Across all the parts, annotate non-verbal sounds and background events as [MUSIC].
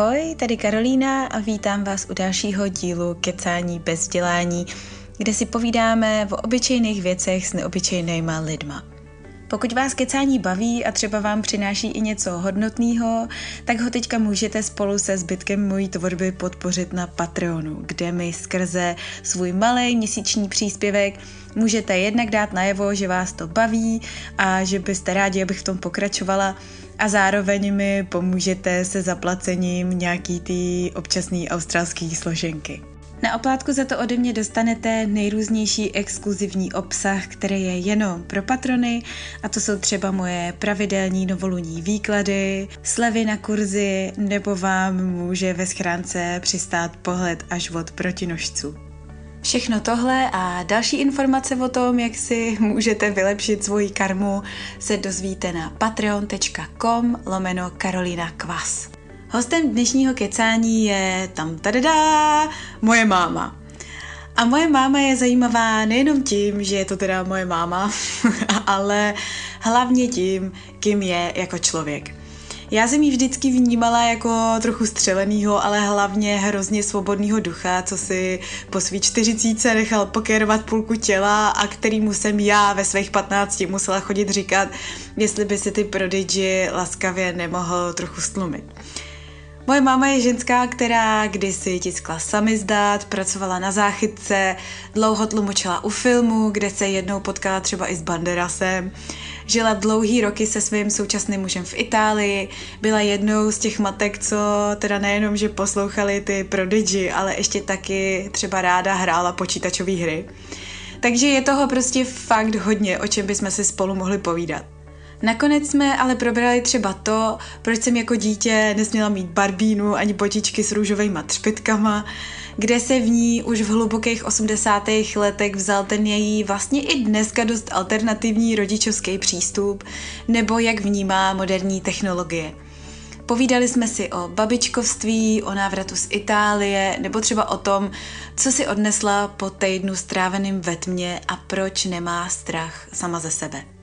Ahoj, tady Karolína a vítám vás u dalšího dílu Kecání bez dělání, kde si povídáme o obyčejných věcech s neobyčejnýma lidma. Pokud vás kecání baví a třeba vám přináší i něco hodnotného, tak ho teďka můžete spolu se zbytkem mojí tvorby podpořit na Patreonu, kde mi skrze svůj malý měsíční příspěvek můžete jednak dát najevo, že vás to baví a že byste rádi, abych v tom pokračovala a zároveň mi pomůžete se zaplacením nějaký ty občasný australský složenky. Na oplátku za to ode mě dostanete nejrůznější exkluzivní obsah, který je jenom pro patrony a to jsou třeba moje pravidelní novoluní výklady, slevy na kurzy nebo vám může ve schránce přistát pohled až od protinožců. Všechno tohle a další informace o tom, jak si můžete vylepšit svoji karmu, se dozvíte na patreon.com lomeno Karolina Kvas. Hostem dnešního kecání je tam tadadá, moje máma. A moje máma je zajímavá nejenom tím, že je to teda moje máma, [LAUGHS] ale hlavně tím, kým je jako člověk. Já jsem ji vždycky vnímala jako trochu střelenýho, ale hlavně hrozně svobodného ducha, co si po svý čtyřicíce nechal pokérovat půlku těla a kterýmu jsem já ve svých patnácti musela chodit říkat, jestli by si ty prodigy laskavě nemohl trochu stlumit. Moje máma je ženská, která kdysi tiskla samizdát, pracovala na záchytce, dlouho tlumočila u filmu, kde se jednou potkala třeba i s Banderasem. Žila dlouhý roky se svým současným mužem v Itálii, byla jednou z těch matek, co teda nejenom, že poslouchali ty Prodigy, ale ještě taky třeba ráda hrála počítačové hry. Takže je toho prostě fakt hodně, o čem bychom si spolu mohli povídat. Nakonec jsme ale probrali třeba to, proč jsem jako dítě nesměla mít barbínu ani botičky s růžovými třpitkama, kde se v ní už v hlubokých 80. letech vzal ten její vlastně i dneska dost alternativní rodičovský přístup, nebo jak vnímá moderní technologie. Povídali jsme si o babičkovství, o návratu z Itálie, nebo třeba o tom, co si odnesla po týdnu stráveným ve tmě a proč nemá strach sama ze sebe.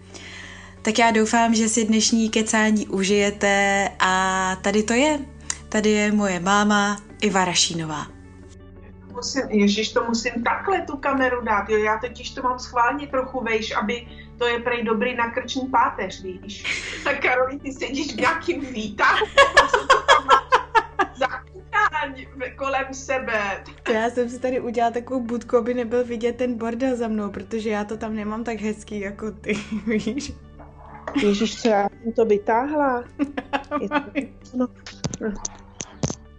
Tak já doufám, že si dnešní kecání užijete a tady to je. Tady je moje máma Iva Rašínová. Musím, ježiš, to musím takhle tu kameru dát, jo, já totiž to mám schválně trochu vejš, aby to je prej dobrý na krční páteř, víš. A Karoli, ty sedíš v nějakým výtahu, kolem sebe. Já jsem si tady udělala takovou budku, aby nebyl vidět ten bordel za mnou, protože já to tam nemám tak hezký jako ty, [LAUGHS] víš. Ježíš, co já jsem to vytáhla. [LAUGHS] no.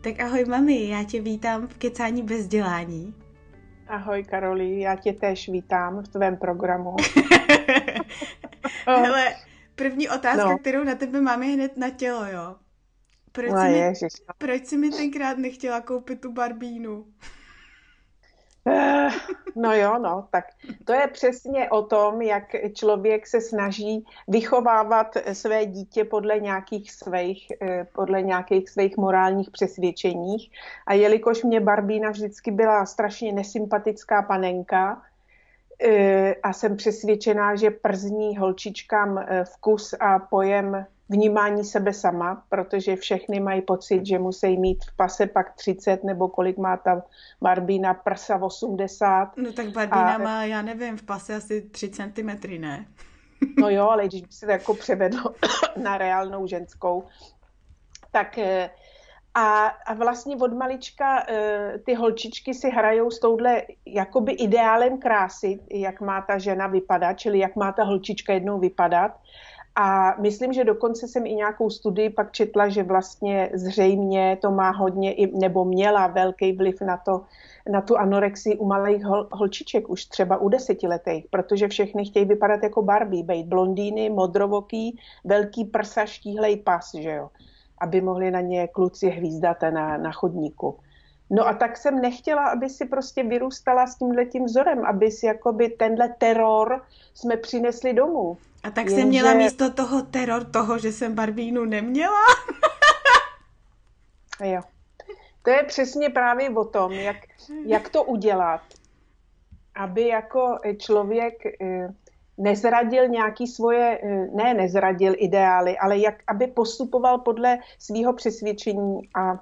Tak ahoj mami, já tě vítám v Kecání bez dělání. Ahoj Karoli, já tě též vítám v tvém programu. [LAUGHS] Hele, první otázka, no. kterou na tebe máme hned na tělo, jo? Proč, no, jsi mi, proč jsi mi tenkrát nechtěla koupit tu barbínu? Eh, no jo, no, tak to je přesně o tom, jak člověk se snaží vychovávat své dítě podle nějakých svých, eh, podle nějakých svých morálních přesvědčeních. A jelikož mě Barbína vždycky byla strašně nesympatická panenka, eh, a jsem přesvědčená, že przní holčičkám vkus a pojem vnímání sebe sama, protože všechny mají pocit, že musí mít v pase pak 30 nebo kolik má ta Barbína prsa 80. No tak Barbína a... má, já nevím, v pase asi 3 cm, ne? No jo, ale když by se to jako převedlo [COUGHS] na reálnou ženskou, tak eh, a, a vlastně od malička eh, ty holčičky si hrajou s touhle jakoby ideálem krásy, jak má ta žena vypadat, čili jak má ta holčička jednou vypadat. A myslím, že dokonce jsem i nějakou studii pak četla, že vlastně zřejmě to má hodně, nebo měla velký vliv na to, na tu anorexii u malých hol, holčiček, už třeba u desetiletých, protože všechny chtějí vypadat jako Barbie, být blondýny, modrovoký, velký prsa, štíhlej pas, že jo, aby mohli na ně kluci hvízdat na, na chodníku. No a tak jsem nechtěla, aby si prostě vyrůstala s tímhletím vzorem, aby si jakoby tenhle teror jsme přinesli domů. A tak jsem měla místo toho teror toho, že jsem Barbínu neměla? jo. To je přesně právě o tom, jak, jak to udělat, aby jako člověk eh, nezradil nějaký svoje, eh, ne nezradil ideály, ale jak, aby postupoval podle svého přesvědčení a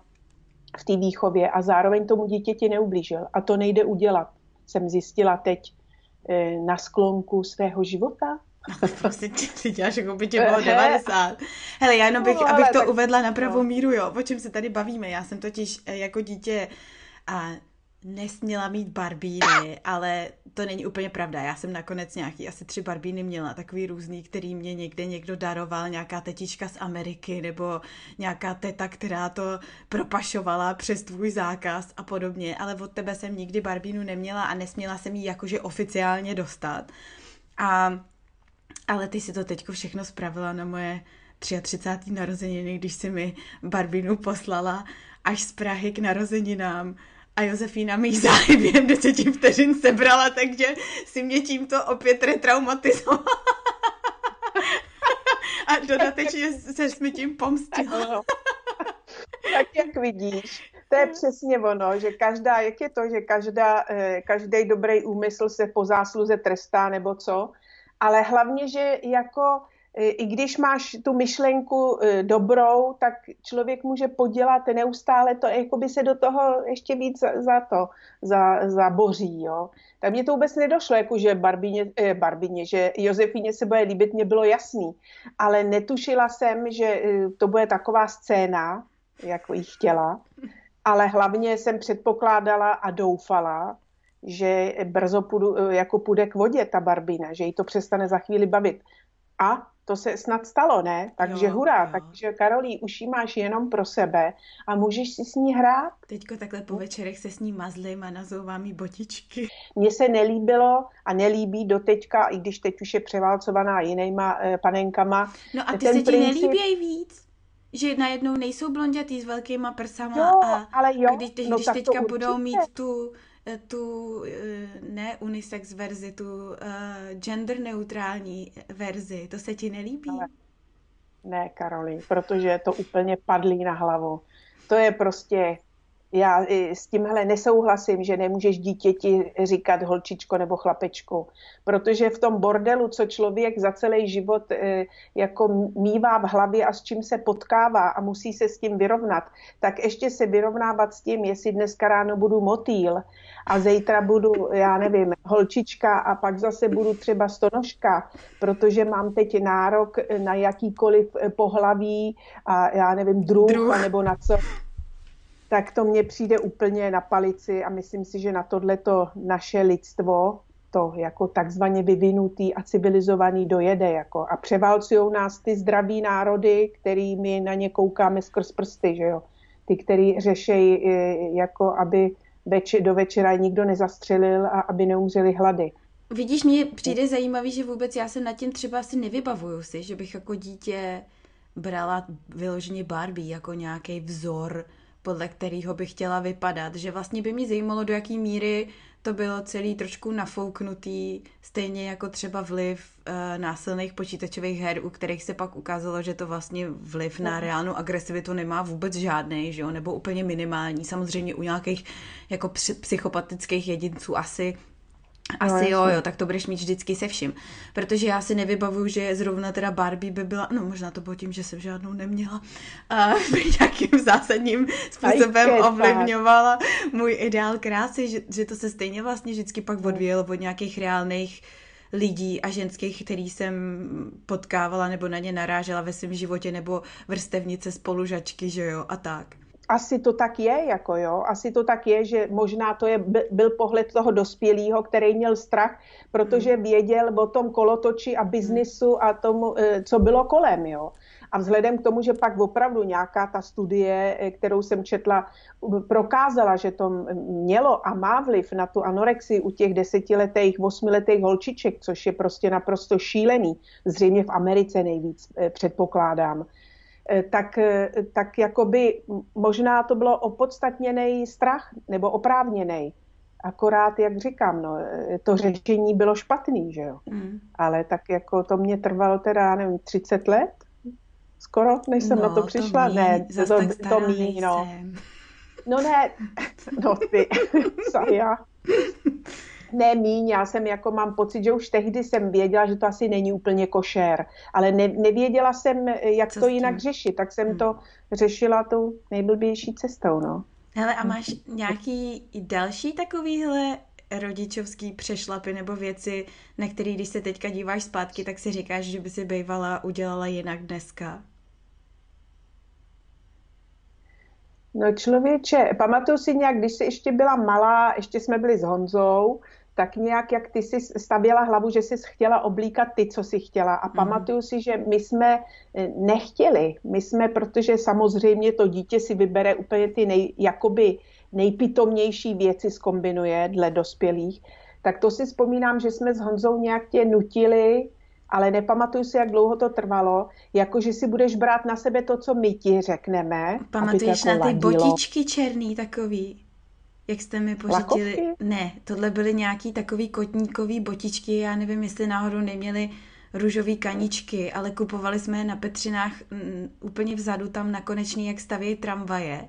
v té výchově a zároveň tomu dítěti neublížil. A to nejde udělat. Jsem zjistila teď eh, na sklonku svého života. [LAUGHS] Prostě ty děláš, jako by tě bylo 90. Hele, já jenom bych, no, abych to tak... uvedla na pravou no. míru, jo, o čem se tady bavíme. Já jsem totiž eh, jako dítě a nesměla mít barbíny, ale to není úplně pravda. Já jsem nakonec nějaký asi tři barbíny měla, takový různý, který mě někde někdo daroval, nějaká tetička z Ameriky nebo nějaká teta, která to propašovala přes tvůj zákaz a podobně, ale od tebe jsem nikdy barbínu neměla a nesměla jsem ji jakože oficiálně dostat. A, ale ty si to teďko všechno spravila na moje 33. narozeniny, když si mi barbínu poslala až z Prahy k narozeninám a Josefína mi záhy během deseti vteřin sebrala, takže si mě tímto opět retraumatizovala. a dodatečně se mi tím pomstila. tak jak vidíš, to je přesně ono, že každá, jak je to, že každá, eh, každý dobrý úmysl se po zásluze trestá nebo co, ale hlavně, že jako i když máš tu myšlenku e, dobrou, tak člověk může podělat neustále to, jako by se do toho ještě víc za, to za, zaboří. Jo. Tak mě to vůbec nedošlo, jako že Barbině, eh, Barbině, že Josefíně se bude líbit, mě bylo jasný. Ale netušila jsem, že e, to bude taková scéna, jako ji chtěla. Ale hlavně jsem předpokládala a doufala, že brzo půjdu, e, jako půjde k vodě ta Barbina, že jí to přestane za chvíli bavit. A to se snad stalo, ne? Takže jo, hurá, jo. takže Karolí, už ji máš jenom pro sebe a můžeš si s ní hrát. Teďko takhle po večerech se s ní mazlím a nazouvám jí botičky. Mně se nelíbilo a nelíbí do teďka, i když teď už je převálcovaná jinýma e, panenkama. No a ty se ti princip... nelíbějí víc? Že najednou nejsou blondětý s velkýma prsama jo, a, ale jo, a když, no, když teďka budou mít tu tu eh, ne unisex verzi, tu uh, gender neutrální verzi. To se ti nelíbí? Ale ne, Karoli, protože je to úplně padlý na hlavu. To je prostě já s tímhle nesouhlasím, že nemůžeš dítěti říkat holčičko nebo chlapečku, protože v tom bordelu, co člověk za celý život e, jako mívá v hlavě a s čím se potkává a musí se s tím vyrovnat, tak ještě se vyrovnávat s tím, jestli dneska ráno budu motýl a zítra budu, já nevím, holčička a pak zase budu třeba stonožka, protože mám teď nárok na jakýkoliv pohlaví a já nevím, druh, druh. nebo na co tak to mně přijde úplně na palici a myslím si, že na tohle to naše lidstvo, to jako takzvaně vyvinutý a civilizovaný dojede jako a převálcují nás ty zdraví národy, který my na ně koukáme skrz prsty, že jo. Ty, který řešejí jako, aby več- do večera nikdo nezastřelil a aby neumřeli hlady. Vidíš, mně přijde zajímavý, že vůbec já se nad tím třeba asi nevybavuju si, že bych jako dítě brala vyloženě Barbie jako nějaký vzor podle kterého bych chtěla vypadat, že vlastně by mě zajímalo, do jaký míry to bylo celý trošku nafouknutý, stejně jako třeba vliv uh, násilných počítačových her, u kterých se pak ukázalo, že to vlastně vliv na reálnou agresivitu nemá vůbec žádný, že jo, nebo úplně minimální. Samozřejmě u nějakých jako psychopatických jedinců asi asi no, jo, jo, tak to budeš mít vždycky se vším. Protože já si nevybavuju, že zrovna teda Barbie by byla, no možná to bylo tím, že jsem žádnou neměla, a [LAUGHS] by nějakým zásadním způsobem ovlivňovala můj ideál krásy, že, že to se stejně vlastně vždycky pak odvíjelo od nějakých reálných lidí a ženských, který jsem potkávala nebo na ně narážela ve svém životě, nebo vrstevnice spolužačky, že jo, a tak asi to tak je, jako jo, asi to tak je, že možná to je, byl pohled toho dospělého, který měl strach, protože hmm. věděl o tom kolotoči a biznisu a tomu, eh, co bylo kolem, jo. A vzhledem k tomu, že pak opravdu nějaká ta studie, eh, kterou jsem četla, prokázala, že to mělo a má vliv na tu anorexii u těch desetiletých, osmiletých holčiček, což je prostě naprosto šílený, zřejmě v Americe nejvíc eh, předpokládám, tak, eh, tak jakoby možná to bylo opodstatněný strach nebo oprávněný. Akorát, jak říkám, no, eh, to řešení bylo špatný, že jo. Mm. Ale tak jako to mě trvalo teda, nevím, 30 let? Skoro, než jsem no, na to přišla? To mí, ne, to, to, to mí, no. No ne, [LAUGHS] no ty, [LAUGHS] Saja. Ne míň, já jsem jako mám pocit, že už tehdy jsem věděla, že to asi není úplně košer, ale ne, nevěděla jsem, jak Co to jinak řešit, tak jsem hmm. to řešila tou nejblbější cestou, no. Hele, a máš nějaký další takovýhle rodičovský přešlapy nebo věci, na který, když se teďka díváš zpátky, tak si říkáš, že by si bývala udělala jinak dneska? No člověče, pamatuju si nějak, když jsi ještě byla malá, ještě jsme byli s Honzou, tak nějak, jak ty si stavěla hlavu, že jsi chtěla oblíkat ty, co si chtěla. A mm. pamatuju si, že my jsme eh, nechtěli. My jsme, protože samozřejmě to dítě si vybere úplně ty nej, jakoby nejpitomnější věci skombinuje dle dospělých, tak to si vzpomínám, že jsme s Honzou nějak tě nutili, ale nepamatuju si, jak dlouho to trvalo, jako že si budeš brát na sebe to, co my ti řekneme. Pamatuješ jako na ty ladilo. botičky černý takový? Jak jste mi pořídili? Lakovky? Ne, tohle byly nějaký takový kotníkový botičky, já nevím, jestli náhodou neměli růžový kaničky, ale kupovali jsme je na Petřinách m, mm, úplně vzadu, tam na konečný, jak stavějí tramvaje.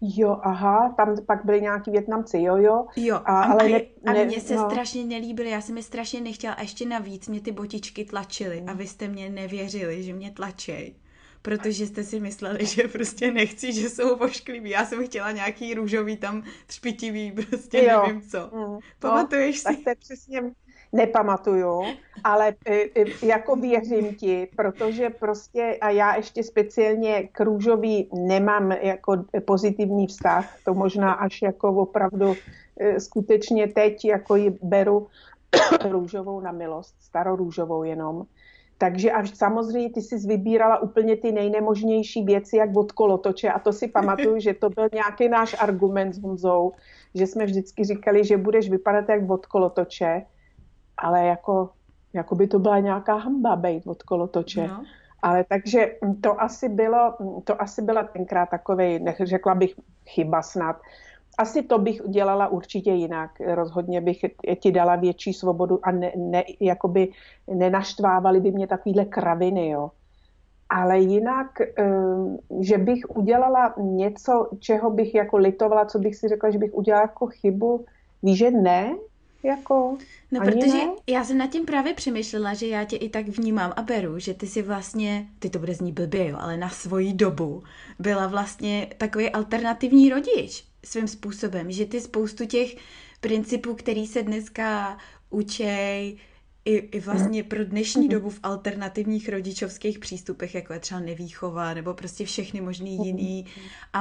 Jo, aha, tam pak byli nějaký Větnamci, jo, jo. Jo, a, ale ne, a ne, mně se no. strašně nelíbily, já jsem je strašně nechtěla a ještě navíc mě ty botičky tlačily a vy jste mě nevěřili, že mě tlačej. Protože jste si mysleli, že prostě nechci, že jsou vošklivý. Já jsem chtěla nějaký růžový tam třpitivý, prostě jo. nevím co. Mm. Pamatuješ no, si? Tak to přesně, nepamatuju, ale e, e, jako věřím ti, protože prostě a já ještě speciálně k růžový nemám jako pozitivní vztah, to možná až jako opravdu e, skutečně teď jako ji beru [COUGHS] růžovou na milost, starorůžovou jenom. Takže až samozřejmě ty jsi vybírala úplně ty nejnemožnější věci, jak od kolotoče a to si pamatuju, že to byl nějaký náš argument s Honzou, že jsme vždycky říkali, že budeš vypadat jak od kolotoče ale jako, jako by to byla nějaká hamba být od kolotoče. No. Ale takže to asi bylo, to asi byla tenkrát takový, řekla bych, chyba snad. Asi to bych udělala určitě jinak. Rozhodně bych ti dala větší svobodu a ne, ne, jakoby nenaštvávali by mě takovýhle kraviny, jo. Ale jinak, ehm, že bych udělala něco, čeho bych jako litovala, co bych si řekla, že bych udělala jako chybu, víš, že ne, jako, no, protože ne? já jsem nad tím právě přemýšlela, že já tě i tak vnímám a beru, že ty si vlastně, ty to bude znít blbě, jo, ale na svoji dobu byla vlastně takový alternativní rodič svým způsobem, že ty spoustu těch principů, který se dneska učej, i, i vlastně pro dnešní dobu v alternativních rodičovských přístupech, jako je třeba nevýchova, nebo prostě všechny možný jiný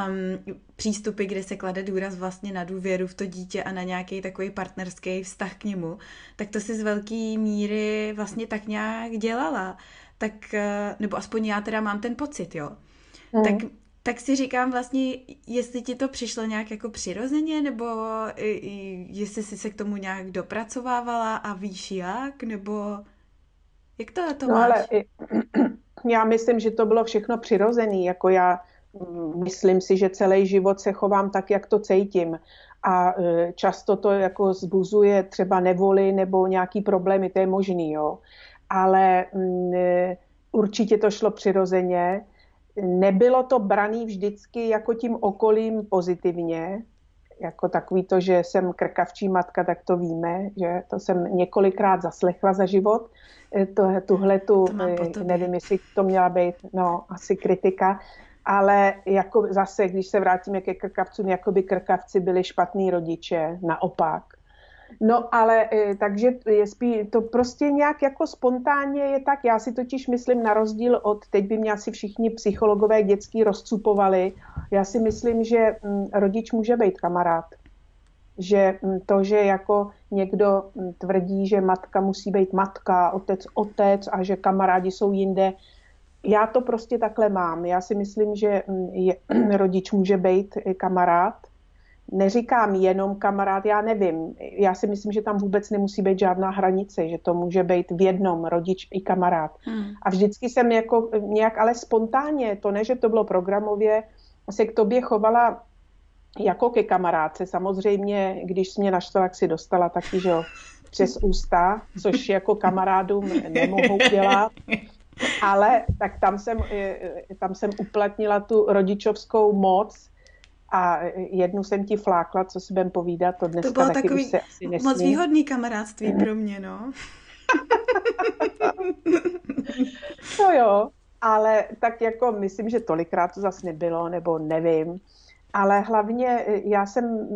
um, přístupy, kde se klade důraz vlastně na důvěru v to dítě a na nějaký takový partnerský vztah k němu, tak to si z velké míry vlastně tak nějak dělala. Tak, eh, nebo aspoň já teda mám ten pocit, jo. Mm. Tak tak si říkám vlastně, jestli ti to přišlo nějak jako přirozeně, nebo jestli jsi se k tomu nějak dopracovávala a víš jak, nebo jak to, to no, máš? Ale [CLEARS THROAT] já myslím, že to bylo všechno přirozené, jako já mm, myslím si, že celý život se chovám tak, jak to cítím a e, často to jako zbuzuje třeba nevoli nebo nějaký problémy, to je možný, jo. Ale mm, e, určitě to šlo přirozeně nebylo to braný vždycky jako tím okolím pozitivně, jako takový to, že jsem krkavčí matka, tak to víme, že to jsem několikrát zaslechla za život. E, to, tuhle tu, e, nevím, jestli to měla být, no, asi kritika, ale jako zase, když se vrátíme ke krkavcům, jako by krkavci byli špatní rodiče, naopak. No ale e, takže je spí, to prostě nějak jako spontánně je tak, já si totiž myslím na rozdíl od, teď by mě asi všichni psychologové dětský rozcupovali, já si myslím, že mm, rodič může být kamarád. Že mm, to, že jako někdo mm, tvrdí, že matka musí být matka, otec otec a že kamarádi jsou jinde, já to prostě takhle mám. Já si myslím, že je, [CLEARS THROAT] rodič může být kamarád, neříkám jenom kamarád, já nevím. Já si myslím, že tam vůbec nemusí být žádná hranice, že to může být v jednom rodič i kamarád. Hmm. A vždycky jsem jako nějak, ale spontánně, to ne, že to bylo programově, se k tobě chovala jako ke kamarádce. Samozřejmě, když jsi mě naštvala, tak si dostala taky, že jo, přes ústa, což jako kamarádům nemohou dělat. Ale tak tam jsem, tam jsem uplatnila tu rodičovskou moc, a jednu jsem ti flákla, co si budem povídat, to dneska to bylo taky takový už se asi nesmí. moc výhodný kamarádství pro mě, no. [LAUGHS] no jo, ale tak jako myslím, že tolikrát to zase nebylo, nebo nevím. ale hlavně eh, já jsem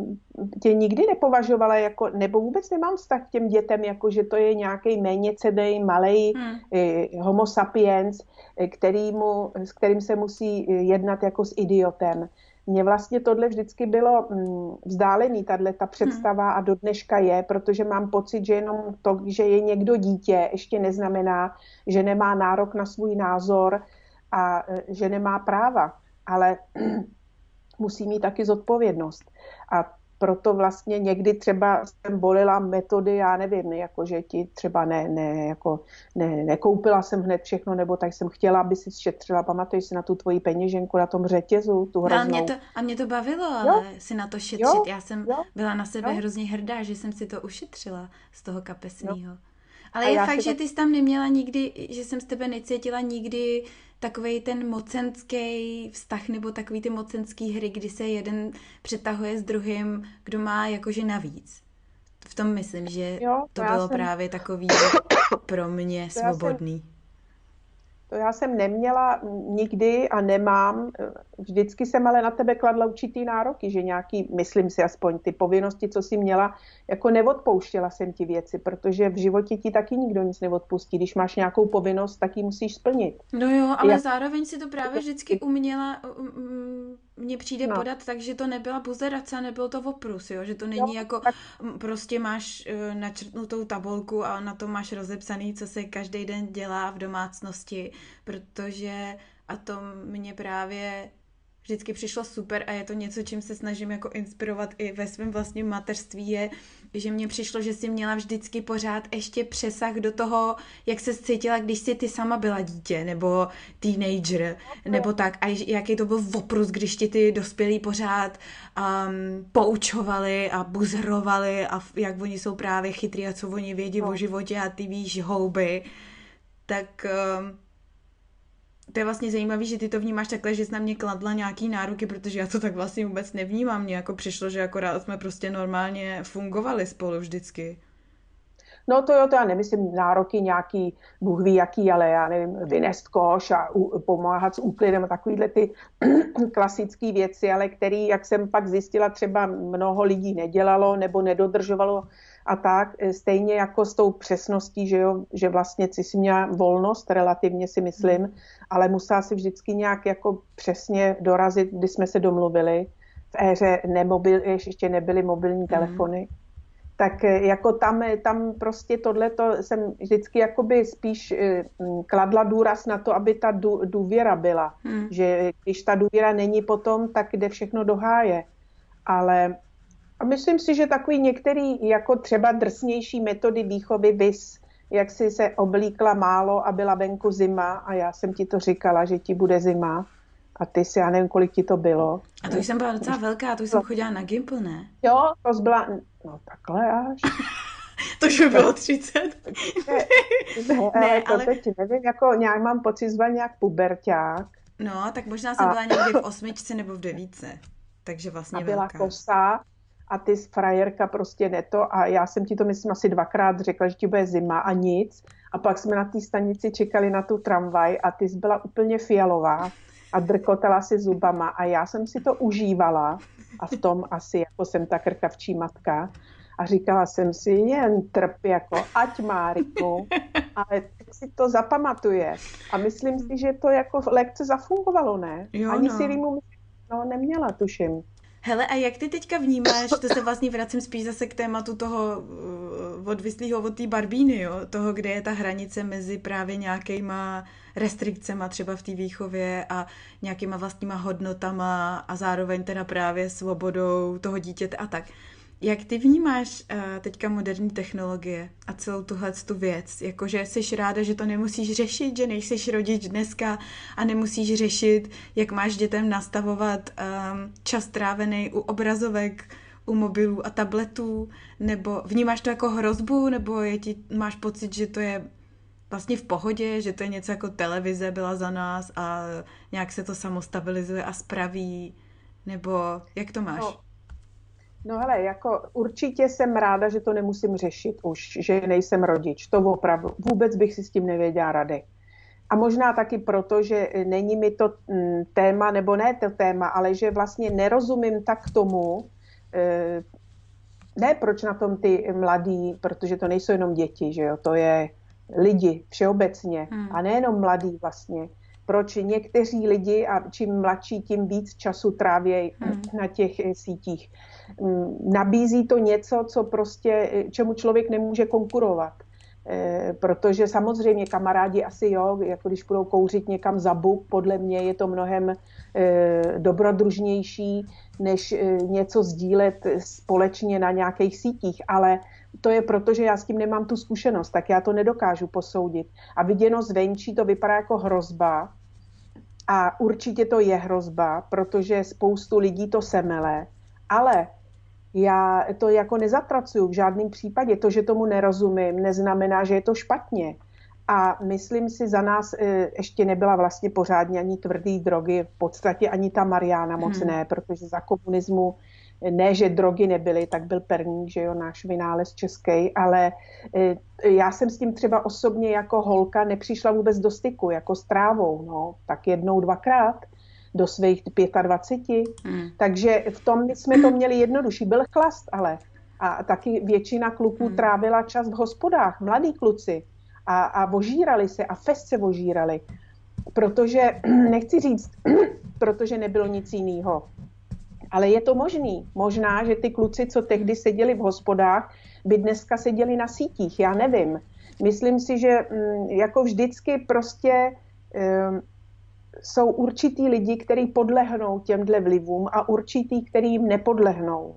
tě nikdy nepovažovala jako, nebo vůbec nemám vztah k těm dětem, jako že to je nějaký méně cedej, malej hmm. eh, homo sapiens, eh, kterýmu, s kterým se musí jednat jako s idiotem. Mně vlastně tohle vždycky bylo mm, vzdálený, tahle ta představa hmm. a do dneška je, protože mám pocit, že jenom to, že je někdo dítě, ještě neznamená, že nemá nárok na svůj názor a že nemá práva. Ale [CLEARS THROAT] musí mít taky zodpovědnost. A proto vlastně někdy třeba jsem bolila metody, já nevím, jako že ti třeba ne, ne, jako ne, nekoupila jsem hned všechno, nebo tak jsem chtěla, aby si šetřila, pamatuješ si na tu tvoji peněženku na tom řetězu, tu hroznou. No, a, mě to, a mě to bavilo, ale jo? si na to šetřit. Jo? Já jsem jo? byla na sebe jo? hrozně hrdá, že jsem si to ušetřila z toho kapesního. Ale a je fakt, že ty jsi tam neměla nikdy, že jsem z tebe necítila nikdy takový ten mocenský vztah nebo takový ty mocenský hry, kdy se jeden přetahuje s druhým, kdo má jakože navíc. V tom myslím, že jo, to bylo jsem... právě takový pro mě svobodný. Jsem to já jsem neměla nikdy a nemám. Vždycky jsem ale na tebe kladla určitý nároky, že nějaký, myslím si aspoň, ty povinnosti, co jsi měla, jako neodpouštěla jsem ti věci, protože v životě ti taky nikdo nic neodpustí. Když máš nějakou povinnost, tak ji musíš splnit. No jo, ale já... zároveň si to právě vždycky uměla, mně přijde no. podat tak, že to nebyla buzerace, nebyl to oprus, jo? že to není jo, jako tak... prostě máš uh, načrtnutou tabulku a na to máš rozepsaný, co se každý den dělá v domácnosti, protože a to mě právě vždycky přišlo super a je to něco, čím se snažím jako inspirovat i ve svém vlastním mateřství, je, že mně přišlo, že si měla vždycky pořád ještě přesah do toho, jak se cítila, když si ty sama byla dítě, nebo teenager, nebo tak, a jaký to byl oprus, když ti ty dospělí pořád um, poučovali a buzrovali a jak oni jsou právě chytrý a co oni vědí no. o životě a ty víš houby, tak um, to je vlastně zajímavé, že ty to vnímáš takhle, že jsi na mě kladla nějaký nároky, protože já to tak vlastně vůbec nevnímám. Mně jako přišlo, že akorát jsme prostě normálně fungovali spolu vždycky. No to jo, to já nemyslím nároky nějaký, Bůh ví jaký, ale já nevím, vynést koš a u, pomáhat s úklidem a takovýhle ty [CLEARS THROAT] klasické věci, ale který, jak jsem pak zjistila, třeba mnoho lidí nedělalo nebo nedodržovalo a tak, e, stejně jako s tou přesností, že, jo, že vlastně si měla volnost, relativně si myslím, hmm. ale musela si vždycky nějak jako přesně dorazit, kdy jsme se domluvili. V éře nemobil, ještě nebyly mobilní hmm. telefony. Tak e, jako tam, e, tam prostě tohleto jsem vždycky jakoby spíš kladla důraz na to, aby ta důvěra byla. Hmm. Že když ta důvěra není potom, tak jde všechno do háje. Ale a myslím si, že takový některý jako třeba drsnější metody výchovy vys, jak si se oblíkla málo a byla venku zima a já jsem ti to říkala, že ti bude zima a ty si, já nevím, kolik ti to bylo. A to jsem byla docela velká, to jsem chodila na Gimple, ne? Jo, to byla, no takhle až. [LAUGHS] to už by bylo 30. ne, ne, ne, to ale... teď nevím, jako nějak mám pocit, zval nějak puberták. No, tak možná jsem a... byla někdy v osmičce nebo v devíce. Takže vlastně a byla velká. kosa a ty frajerka prostě ne to a já jsem ti to myslím asi dvakrát řekla, že ti bude zima a nic a pak jsme na té stanici čekali na tu tramvaj a ty jsi byla úplně fialová a drkotala si zubama a já jsem si to užívala a v tom asi jako jsem ta krkavčí matka a říkala jsem si, jen trp, jako ať má rytmu, ale tak si to zapamatuje. A myslím si, že to jako lekce zafungovalo, ne? Jo, Ani no. si rýmu no, neměla, tuším. Hele, a jak ty teďka vnímáš, to se vlastně vracím spíš zase k tématu toho uh, odvislého od té barbíny, jo? toho, kde je ta hranice mezi právě nějakýma restrikcemi třeba v té výchově a nějakýma vlastníma hodnotama a zároveň teda právě svobodou toho dítěte a tak. Jak ty vnímáš uh, teďka moderní technologie a celou tuhle tu věc? Jakože jsi ráda, že to nemusíš řešit, že nejsiš rodič dneska a nemusíš řešit, jak máš dětem nastavovat um, čas trávený u obrazovek, u mobilů a tabletů, nebo vnímáš to jako hrozbu, nebo je ti, máš pocit, že to je vlastně v pohodě, že to je něco jako televize byla za nás a nějak se to samostabilizuje a spraví, nebo jak to máš? No No hele, jako určitě jsem ráda, že to nemusím řešit už, že nejsem rodič. To opravdu. Vůbec bych si s tím nevěděla rady. a možná taky proto, že není mi to mm, téma, nebo ne to téma, ale že vlastně nerozumím tak tomu, eh, ne proč na tom ty mladí, protože to nejsou jenom děti, že jo, to je lidi všeobecně hmm. a nejenom mladí vlastně. Proč někteří lidi a čím mladší, tím víc času trávějí hmm. na těch eh, sítích. Mm, nabízí to něco, co prostě, eh, čemu člověk nemůže konkurovat. Eh, protože samozřejmě kamarádi asi jo, jako když budou kouřit někam za buk, podle mě je to mnohem dobrodružnější, než něco sdílet společně na nějakých sítích, ale to je proto, že já s tím nemám tu zkušenost, tak já to nedokážu posoudit. A viděno zvenčí to vypadá jako hrozba a určitě to je hrozba, protože spoustu lidí to semele, ale já to jako nezatracuju v žádném případě. To, že tomu nerozumím, neznamená, že je to špatně. A myslím si, za nás e, ještě nebyla vlastně pořádně ani tvrdý drogy, v podstatě ani ta Mariána moc hmm. ne, protože za komunismu ne, že drogy nebyly, tak byl perník, že jo, náš vynález český, ale e, já jsem s tím třeba osobně jako holka nepřišla vůbec do styku, jako s trávou, no, tak jednou, dvakrát do svých 25. Hmm. Takže v tom jsme to měli jednodušší. Byl chlast ale. A taky většina kluků hmm. trávila čas v hospodách, mladí kluci. A, a vožírali se a fest se vožírali. Protože, [CLEARS THROAT] nechci říct, [CLEARS THROAT] protože nebylo nic jiného. Ale je to možný. Možná, že ty kluci, co tehdy seděli v hospodách, by dneska seděli na sítích. Já nevím. Myslím si, že mm, jako vždycky prostě jsou určitý lidi, kteří podlehnou těmhle vlivům a určitý, který jim nepodlehnou.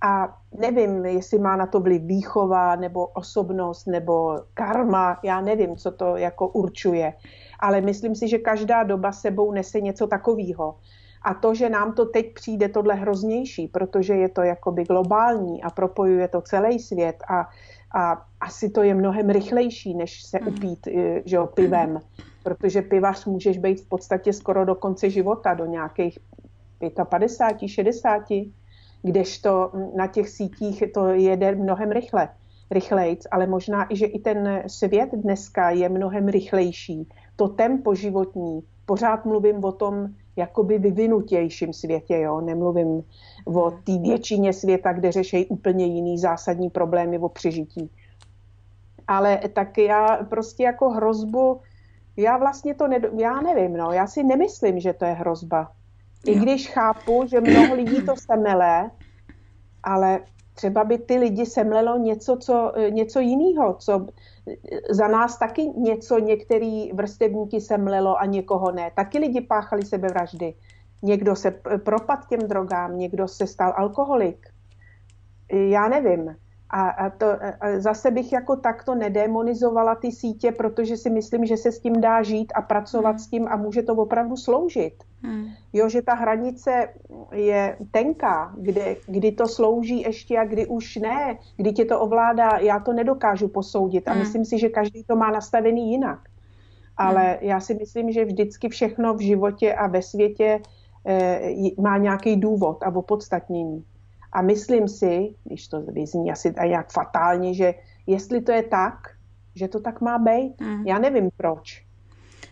A nevím, jestli má na to vliv výchova, nebo osobnost, nebo karma, já nevím, co to jako určuje. Ale myslím si, že každá doba sebou nese něco takového. A to, že nám to teď přijde tohle hroznější, protože je to jakoby globální a propojuje to celý svět a, a asi to je mnohem rychlejší, než se hmm. upít eh, že jo, pivem protože pivař můžeš být v podstatě skoro do konce života, do nějakých 55, 60, kdežto na těch sítích to jede mnohem rychle, rychlejc, ale možná i, že i ten svět dneska je mnohem rychlejší. To tempo životní, pořád mluvím o tom jakoby vyvinutějším světě, jo? nemluvím o té většině světa, kde řeší úplně jiný zásadní problémy o přežití. Ale tak já prostě jako hrozbu já vlastně to, ne, já nevím, no, já si nemyslím, že to je hrozba. I jo. když chápu, že mnoho lidí to semele, ale třeba by ty lidi semlelo něco, co, něco jiného, co za nás taky něco některý vrstevníky semlelo a někoho ne. Taky lidi páchali sebevraždy. Někdo se propad těm drogám, někdo se stal alkoholik. Já nevím. A, a, to, a zase bych jako takto nedemonizovala ty sítě, protože si myslím, že se s tím dá žít a pracovat hmm. s tím a může to opravdu sloužit. Hmm. Jo, že ta hranice je tenká, kde, kdy to slouží ještě a kdy už ne, kdy tě to ovládá, já to nedokážu posoudit a hmm. myslím si, že každý to má nastavený jinak. Ale hmm. já si myslím, že vždycky všechno v životě a ve světě eh, má nějaký důvod a opodstatnění. A myslím si, když to vyzní asi nějak fatálně, že jestli to je tak, že to tak má být, mm. já nevím proč.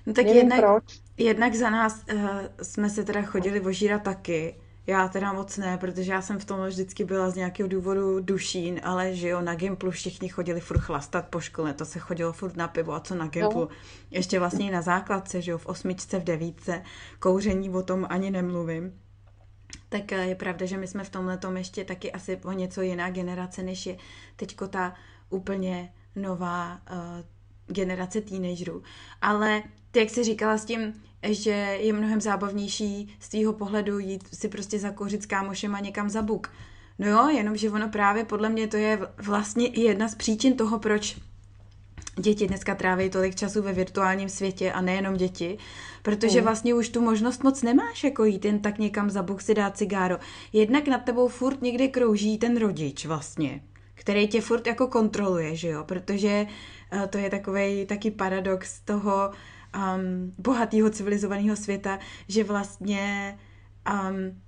No tak nevím jednak, proč. jednak za nás uh, jsme se teda chodili vožírat taky, já teda moc ne, protože já jsem v tom vždycky byla z nějakého důvodu dušín, ale že jo, na Gimplu všichni chodili furt chlastat po škole, to se chodilo furt na pivo a co na Gimplu. No. Ještě vlastně i na základce, že jo, v osmičce, v devítce, kouření o tom ani nemluvím tak eh, je pravda, že my jsme v tomhle tom ještě taky asi o něco jiná generace, než je teďko ta úplně nová uh, generace teenagerů. Ale ty, jak jsi říkala s tím, že je mnohem zábavnější z tvýho pohledu jít si prostě zakouřit s kámošem a někam za buk. No jo, jenomže ono právě podle mě to je vlastně jedna z příčin toho, proč děti dneska tráví tolik času ve virtuálním světě a nejenom děti, protože mm. vlastně už tu možnost moc nemáš jako jít jen tak někam za buk si dát cigáro. Jednak nad tebou furt někdy krouží ten rodič vlastně, který tě furt jako kontroluje, že jo, protože uh, to je takový taky paradox toho um, bohatého civilizovaného světa, že vlastně um,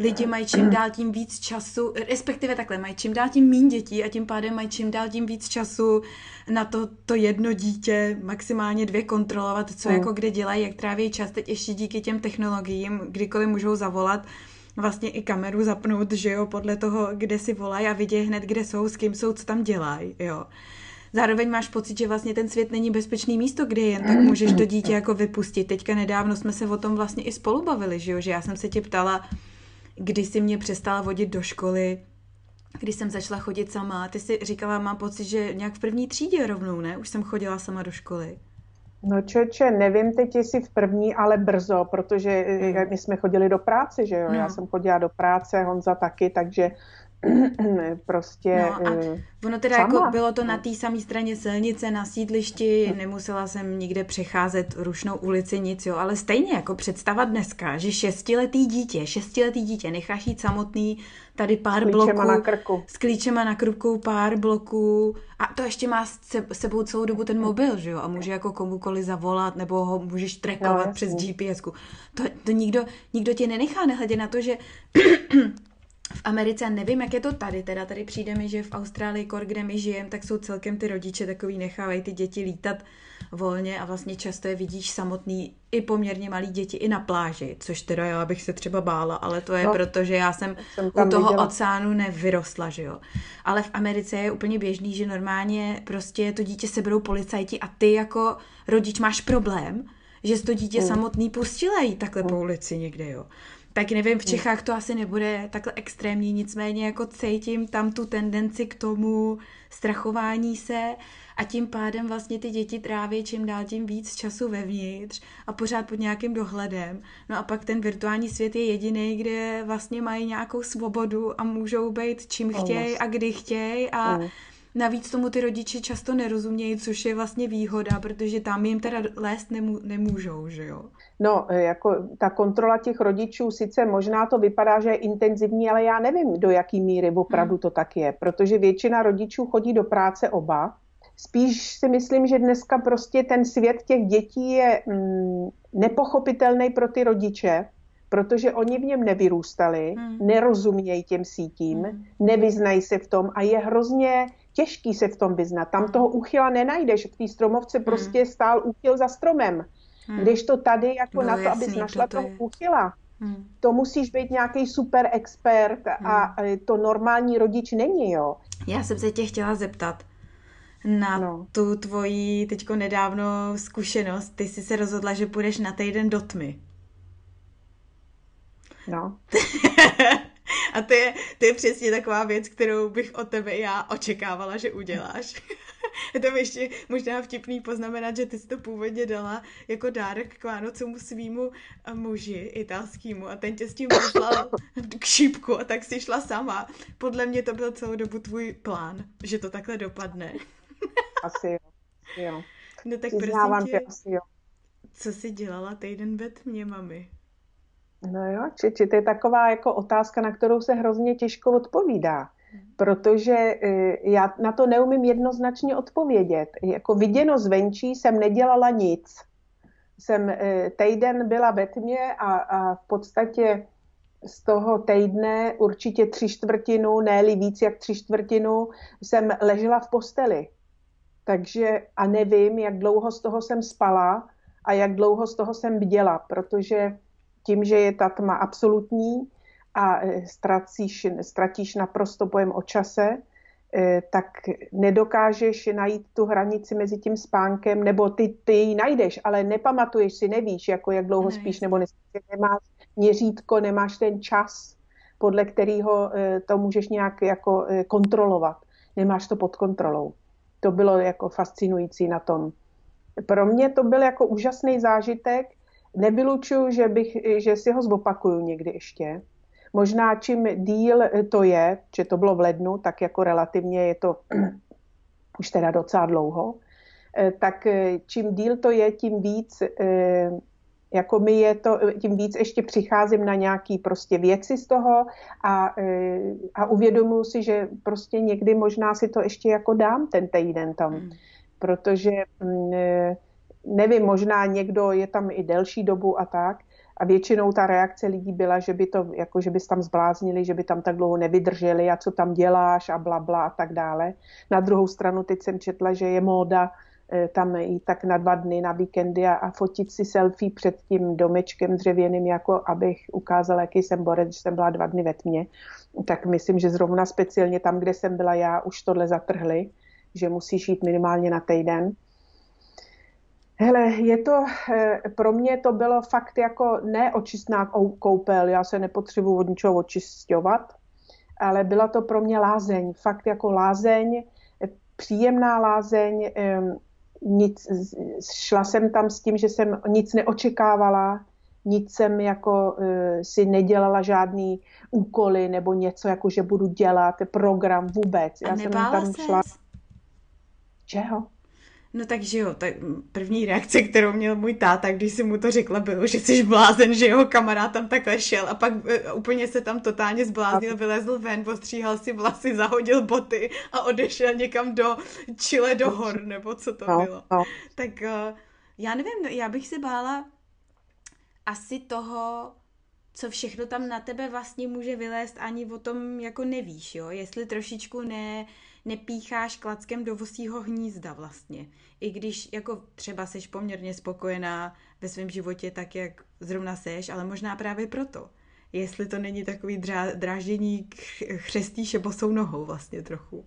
lidi mají čím dál tím víc času, respektive takhle, mají čím dál tím méně dětí a tím pádem mají čím dál tím víc času na to, to jedno dítě, maximálně dvě kontrolovat, co mm. jako kde dělají, jak tráví čas, teď ještě díky těm technologiím, kdykoliv můžou zavolat, vlastně i kameru zapnout, že jo, podle toho, kde si volají a vidějí hned, kde jsou, s kým jsou, co tam dělají, jo. Zároveň máš pocit, že vlastně ten svět není bezpečný místo, kde jen tak můžeš to dítě jako vypustit. Teďka nedávno jsme se o tom vlastně i spolu bavili, že jo, že já jsem se tě ptala, kdy jsi mě přestala vodit do školy, když jsem začala chodit sama. Ty si říkala, mám pocit, že nějak v první třídě rovnou, ne? Už jsem chodila sama do školy. No čeče, nevím teď, jestli v první, ale brzo, protože mm. my jsme chodili do práce, že jo? No. Já jsem chodila do práce, Honza taky, takže [CLEARS THROAT] prostě no a eh, ono teda sama. jako bylo to na té samé straně silnice, na sídlišti, nemusela jsem nikde přecházet rušnou ulici, nic, jo, ale stejně jako představa dneska, že šestiletý dítě, šestiletý dítě necháš jít samotný tady pár s bloků, na krku. s klíčema na krku, pár bloků a to ještě má s sebou celou dobu ten mobil, že jo, a může jako komukoli zavolat, nebo ho můžeš trackovat no, přes GPS. -ku. To, to nikdo, nikdo tě nenechá, nehledě na to, že v Americe, nevím, jak je to tady, teda tady přijde mi, že v Austrálii, kor, kde my žijeme, tak jsou celkem ty rodiče takový, nechávají ty děti lítat volně a vlastně často je vidíš samotný i poměrně malý děti i na pláži, což teda já bych se třeba bála, ale to je no, proto, že já jsem, jsem u toho viděla. oceánu nevyrostla, že jo. Ale v Americe je úplně běžný, že normálně prostě to dítě seberou policajti a ty jako rodič máš problém, že to dítě mm. samotný pustila takhle mm. po ulici někde, jo tak nevím, v Čechách to asi nebude takhle extrémní, nicméně jako cítím tam tu tendenci k tomu strachování se a tím pádem vlastně ty děti tráví čím dál tím víc času vevnitř a pořád pod nějakým dohledem. No a pak ten virtuální svět je jediný, kde vlastně mají nějakou svobodu a můžou být čím chtějí a kdy chtějí a mm. Navíc tomu ty rodiče často nerozumějí, což je vlastně výhoda, protože tam jim teda lézt nemů- nemůžou, že jo? No, jako ta kontrola těch rodičů, sice možná to vypadá, že je intenzivní, ale já nevím, do jaký míry opravdu hmm. to tak je, protože většina rodičů chodí do práce oba. Spíš si myslím, že dneska prostě ten svět těch dětí je mm, nepochopitelný pro ty rodiče, protože oni v něm nevyrůstali, hmm. nerozumějí těm sítím, hmm. nevyznají se v tom a je hrozně těžký se v tom vyznat. Tam hmm. toho úchyla nenajdeš. V té stromovce hmm. prostě stál úchyl za stromem. Hmm. Když to tady jako no, na to, jasný, abys našla to toho úchyla, hmm. to musíš být nějaký super expert hmm. a to normální rodič není, jo. Já jsem se tě chtěla zeptat na no. tu tvoji teďko nedávno zkušenost. Ty jsi se rozhodla, že půjdeš na týden do tmy. No. [LAUGHS] A to je, to je přesně taková věc, kterou bych od tebe já očekávala, že uděláš. [LAUGHS] [LAUGHS] je to ještě možná vtipný poznamenat, že ty jsi to původně dala jako dárek k Vánocům svýmu eh, muži italskému a ten tě s tím poslal [LAUGHS] k šípku a tak si šla sama. Podle mě to byl celou dobu tvůj plán, že to takhle dopadne. [LAUGHS] asi jo. jo. No tak prosím tě, asi jo. co jsi dělala týden ve tmě, mami? No jo, či, či to je taková jako otázka, na kterou se hrozně těžko odpovídá, protože e, já na to neumím jednoznačně odpovědět. Jako viděno zvenčí jsem nedělala nic. Jsem e, týden byla ve tmě a, a v podstatě z toho týdne určitě tři čtvrtinu, ne víc jak tři čtvrtinu, jsem ležela v posteli. Takže a nevím, jak dlouho z toho jsem spala a jak dlouho z toho jsem bděla, protože tím, že je ta tma absolutní a e, ztracíš, ztratíš naprosto pojem o čase, e, tak nedokážeš najít tu hranici mezi tím spánkem, nebo ty, ty ji najdeš, ale nepamatuješ si, nevíš, jako jak dlouho ne. spíš, nebo nespíš, nemáš měřítko, nemáš ten čas, podle kterého e, to můžeš nějak jako kontrolovat. Nemáš to pod kontrolou. To bylo jako fascinující na tom. Pro mě to byl jako úžasný zážitek, Nevylučuju, že, bych, že si ho zopakuju někdy ještě. Možná čím díl to je, že to bylo v lednu, tak jako relativně je to [CLEARS THROAT] už teda docela dlouho, eh, tak eh, čím díl to je, tím víc eh, jako mi je to, tím víc ještě přicházím na nějaký prostě věci z toho a, a uvědomuji si, že prostě někdy možná si to ještě jako dám ten týden tam, hmm. protože mm, nevím, možná někdo je tam i delší dobu a tak, A většinou ta reakce lidí byla, že by to, jako že by tam zbláznili, že by tam tak dlouho nevydrželi a co tam děláš a bla, bla a tak dále. Na druhou stranu teď jsem četla, že je móda eh, tam jít tak na dva dny na víkendy a, a fotit si selfie před tím domečkem dřevěným, jako abych ukázala, jaký jsem borec, že jsem byla dva dny ve tmě. Tak myslím, že zrovna speciálně tam, kde jsem byla já, už tohle zatrhli, že musíš jít minimálně na týden. Hele, je to, eh, pro mě to bylo fakt jako neočistná koupel, já se nepotřebuji od ničeho očisťovat, ale byla to pro mě lázeň, fakt jako lázeň, příjemná lázeň, nic, šla jsem tam s tím, že jsem nic neočekávala, nic jsem jako uh, si nedělala žádný úkoly nebo něco, jako že budu dělat program vůbec. Já jsem tam šla. Čeho? No takže jo, tak první reakce, kterou měl můj táta, když si mu to řekla, bylo, že jsi blázen, že jeho kamarád tam takhle šel a pak uh, úplně se tam totálně zbláznil, vylezl ven, postříhal si vlasy, zahodil boty a odešel někam do Chile, do hor, nebo co to no, bylo. No. Tak uh, já nevím, já bych se bála asi toho, co všechno tam na tebe vlastně může vylézt, ani o tom jako nevíš, jo, jestli trošičku ne nepícháš klackem do vosího hnízda vlastně. I když jako třeba seš poměrně spokojená ve svém životě tak, jak zrovna seš, ale možná právě proto. Jestli to není takový drá, dráždění chřestíše bosou nohou vlastně trochu.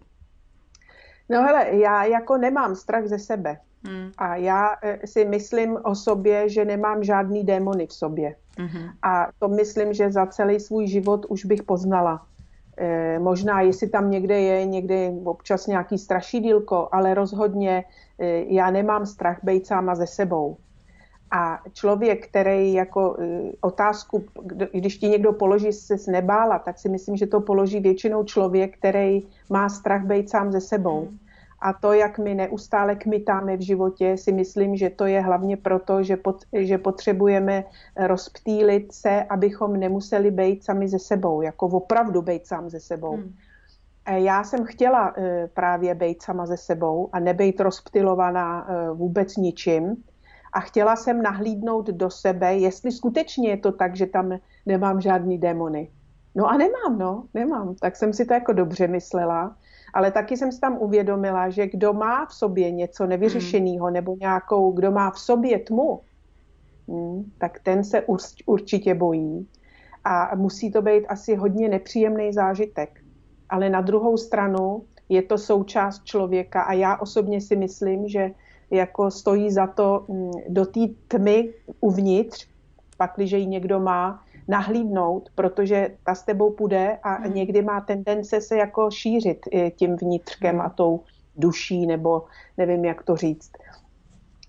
No hele, já jako nemám strach ze sebe. Hmm. A já eh, si myslím o sobě, že nemám žádný démony v sobě. Hmm. A to myslím, že za celý svůj život už bych poznala. Eh, možná, jestli tam někde je někde občas nějaký strašidílko, ale rozhodně eh, já nemám strach být sáma ze sebou. A člověk, který jako eh, otázku, když ti někdo položí, se nebála, tak si myslím, že to položí většinou člověk, který má strach být sám ze sebou. Hmm. A to, jak my neustále kmitáme v životě, si myslím, že to je hlavně proto, že, pot, že potřebujeme rozptýlit se, abychom nemuseli být sami ze sebou, jako opravdu být sám ze sebou. Hmm. Já jsem chtěla e, právě být sama ze sebou a nebejt rozptylovaná e, vůbec ničím. A chtěla jsem nahlídnout do sebe, jestli skutečně je to tak, že tam nemám žádný démony. No a nemám, no, nemám. Tak jsem si to jako dobře myslela ale taky jsem si tam uvědomila, že kdo má v sobě něco nevyřešeného nebo nějakou, kdo má v sobě tmu, hmm, tak ten se určitě bojí a musí to být asi hodně nepříjemný zážitek. Ale na druhou stranu je to součást člověka a já osobně si myslím, že jako stojí za to hmm, do té tmy uvnitř, pakliže ji někdo má, nahlídnout, protože ta s tebou půjde a hmm. někdy má tendence se jako šířit tím vnitřkem a tou duší, nebo nevím, jak to říct.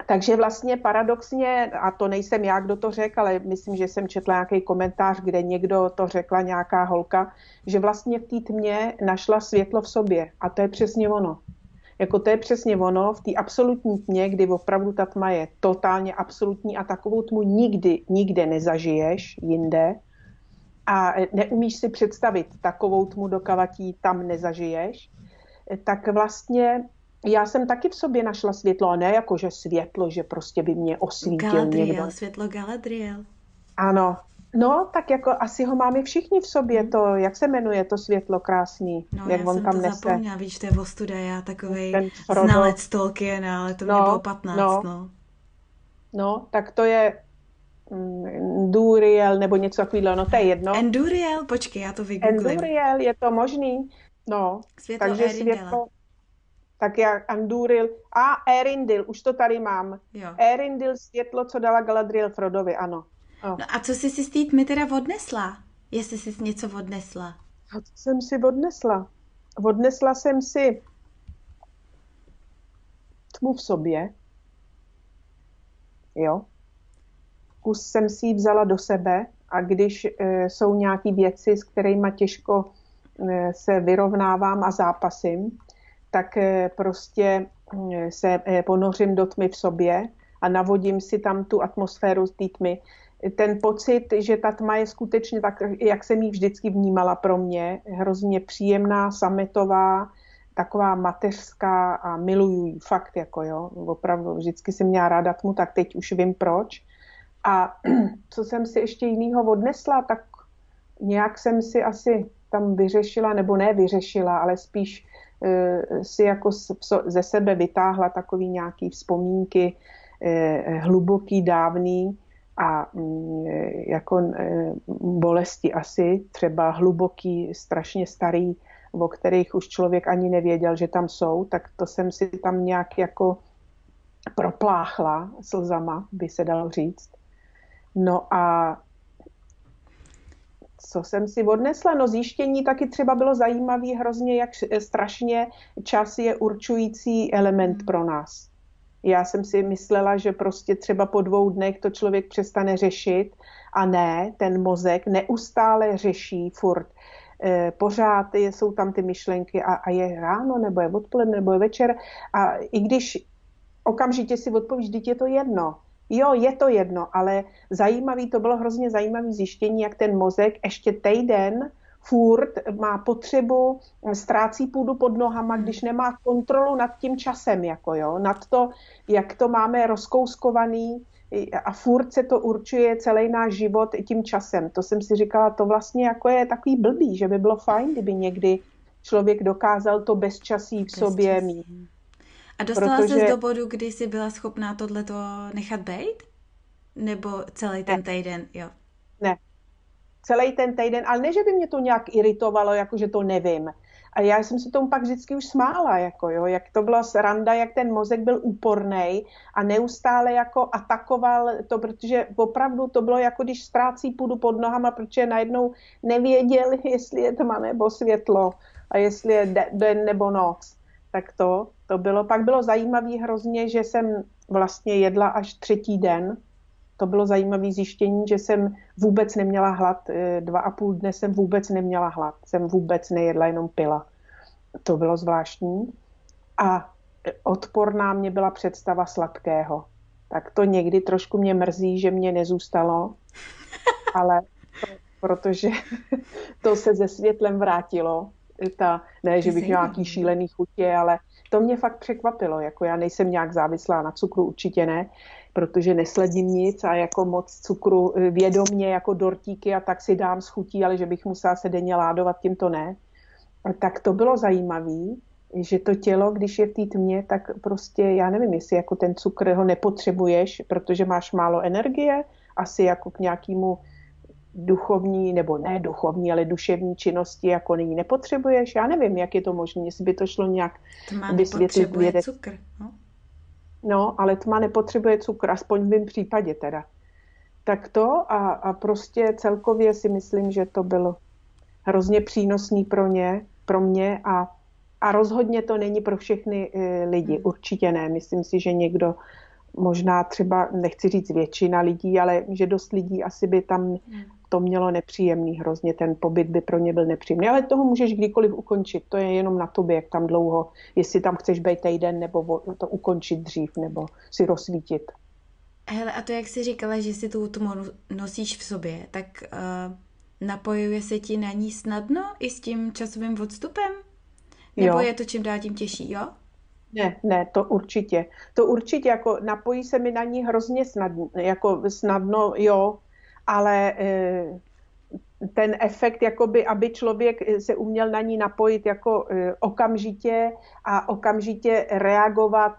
Takže vlastně paradoxně, a to nejsem já, kdo to řekl, ale myslím, že jsem četla nějaký komentář, kde někdo to řekla, nějaká holka, že vlastně v té tmě našla světlo v sobě. A to je přesně ono. Jako to je přesně ono, v té absolutní tmě, kdy opravdu ta tma je totálně absolutní a takovou tmu nikdy, nikde nezažiješ jinde a neumíš si představit takovou tmu, dokavatí tam nezažiješ, tak vlastně já jsem taky v sobě našla světlo, a ne jako, že světlo, že prostě by mě osvítil Galadriel, někdo. světlo Galadriel. Ano, No, tak jako asi ho máme všichni v sobě, to, jak se jmenuje to světlo krásný, no, jak já on jsem tam to nese. zapomněla, víš, to je Vostuda, já takovej znalec Tolkien, ale to no, mě bylo 15, no. no. No, tak to je mm, Duriel nebo něco takového, no to je jedno. Enduriel, počkej, já to vygooglím. Enduriel, je to možný, no. Světlo takže Erindela. světlo, tak jak Anduril, a Erindil, už to tady mám. Jo. Erindil světlo, co dala Galadriel Frodovi, ano. Oh. No a co jsi si s té tmy teda odnesla? Jestli jsi něco odnesla. A co jsem si odnesla? Odnesla jsem si tmu v sobě. Jo. Kus jsem si ji vzala do sebe a když e, jsou nějaké věci, s kterými těžko e, se vyrovnávám a zápasím, tak e, prostě e, se e, ponořím do tmy v sobě a navodím si tam tu atmosféru z té tmy ten pocit, že ta tma je skutečně tak, jak jsem ji vždycky vnímala pro mě, hrozně příjemná, sametová, taková mateřská a miluju ji, fakt jako jo, opravdu, vždycky jsem měla ráda tmu, tak teď už vím proč. A [CLEARS THROAT] co jsem si ještě jinýho odnesla, tak nějak jsem si asi tam vyřešila, nebo ne vyřešila, ale spíš uh, si jako ze sebe vytáhla takový nějaký vzpomínky uh, hluboký, dávný a um, jako uh, bolesti asi, třeba hluboký, strašně starý, o kterých už člověk ani nevěděl, že tam jsou, tak to jsem si tam nějak jako propláchla slzama, by se dalo říct. No a co jsem si odnesla? No zjištění taky třeba bylo zajímavé hrozně, jak strašně čas je určující element pro nás. Já jsem si myslela, že prostě třeba po dvou dnech to člověk přestane řešit a ne, ten mozek neustále řeší furt. E, pořád jsou tam ty myšlenky a, a je ráno, nebo je odpoledne, nebo je večer a i když okamžitě si odpovíš, vždyť je to jedno. Jo, je to jedno, ale zajímavý, to bylo hrozně zajímavé zjištění, jak ten mozek ještě týden furt má potřebu, ztrácí půdu pod nohama, když nemá kontrolu nad tím časem, jako jo, nad to, jak to máme rozkouskovaný a furt se to určuje celý náš život tím časem. To jsem si říkala, to vlastně jako je takový blbý, že by bylo fajn, kdyby někdy člověk dokázal to bezčasí v sobě mít. A dostala protože... se do bodu, kdy jsi byla schopná tohleto nechat být? Nebo celý ten týden, jo? Celý ten týden, ale ne, že by mě to nějak iritovalo, jako že to nevím. A já jsem se tomu pak vždycky už smála, jako jo, jak to byla sranda, jak ten mozek byl úporný a neustále jako atakoval to, protože opravdu to bylo jako když ztrácí půdu pod nohama, protože najednou nevěděl, [LAUGHS] jestli je tma nebo světlo a jestli je den nebo noc. Tak to, to bylo, pak bylo zajímavé hrozně, že jsem vlastně jedla až třetí den. To bylo zajímavé zjištění, že jsem vůbec neměla hlad. Eh, dva a půl dne jsem vůbec neměla hlad. Jsem vůbec nejedla, jenom pila. To bylo zvláštní. A odporná mě byla představa sladkého. Tak to někdy trošku mě mrzí, že mě nezůstalo, [LAUGHS] ale to, protože [LAUGHS] to se ze světlem vrátilo. Ta, ne, že bych měla nějaký šílený chutě, ale to mě fakt překvapilo. Jako já nejsem nějak závislá na cukru, určitě ne, protože nesledím nic a jako moc cukru eh, vědomně jako dortíky a tak si dám s chutí, ale že bych musela se denně ládovat, tím to ne. Tak to bylo zajímavé, že to tělo, když je v té tmě, tak prostě, já nevím, jestli jako ten cukr ho nepotřebuješ, protože máš málo energie, asi jako k nějakému duchovní, nebo ne duchovní, ale duševní činnosti jako nyní nepotřebuješ. Já nevím, jak je to možné, jestli by to šlo nějak tma vysvětlit. Vědec. cukr, no? No, ale tma nepotřebuje cukr, aspoň v mém případě teda. Tak to a, a prostě celkově si myslím, že to bylo hrozně přínosný pro ně, pro mě a, a rozhodně to není pro všechny e, lidi, hmm. určitě ne. Myslím si, že někdo možná třeba, nechci říct většina lidí, ale že dost lidí asi by tam hmm to mělo nepříjemný hrozně, ten pobyt by pro ně byl nepříjemný. Ale toho můžeš kdykoliv ukončit, to je jenom na tobě, jak tam dlouho, jestli tam chceš být týden, nebo to ukončit dřív, nebo si rozsvítit. Hele, a to, jak jsi říkala, že si tu tmu nosíš v sobě, tak uh, napojuje se ti na ní snadno i s tím časovým odstupem? Nebo jo. je to čím dál tím těžší, jo? Ne, ne, to určitě. To určitě, jako napojí se mi na ní hrozně snadno, jako snadno, jo, ale eh, ten efekt, jakoby, aby člověk se uměl na ní napojit jako eh, okamžitě a okamžitě reagovat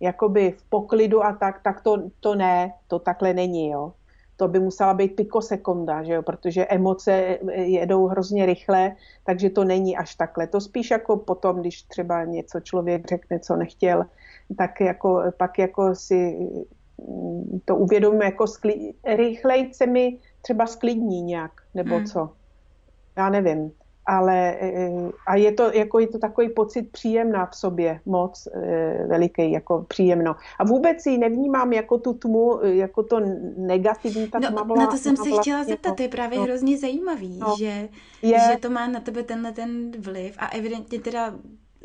jakoby v poklidu a tak, tak to, to ne, to takhle není, jo. To by musela být pikosekonda, že jo, protože emoce jedou hrozně rychle, takže to není až takhle. To spíš jako potom, když třeba něco člověk řekne, co nechtěl, tak jako, pak jako si to uvědomím jako skli- rychleji se mi třeba sklidní nějak, nebo hmm. co. Já nevím. Ale eh, a je to, jako je to takový pocit příjemná v sobě, moc e, veliký, jako příjemno. A vůbec ji nevnímám jako tu tmu, jako to negativní, ta no, tma Na to jsem se vlastně, chtěla zeptat, to je právě no, hrozně zajímavý, no, že, je, že to má na tebe tenhle ten vliv a evidentně teda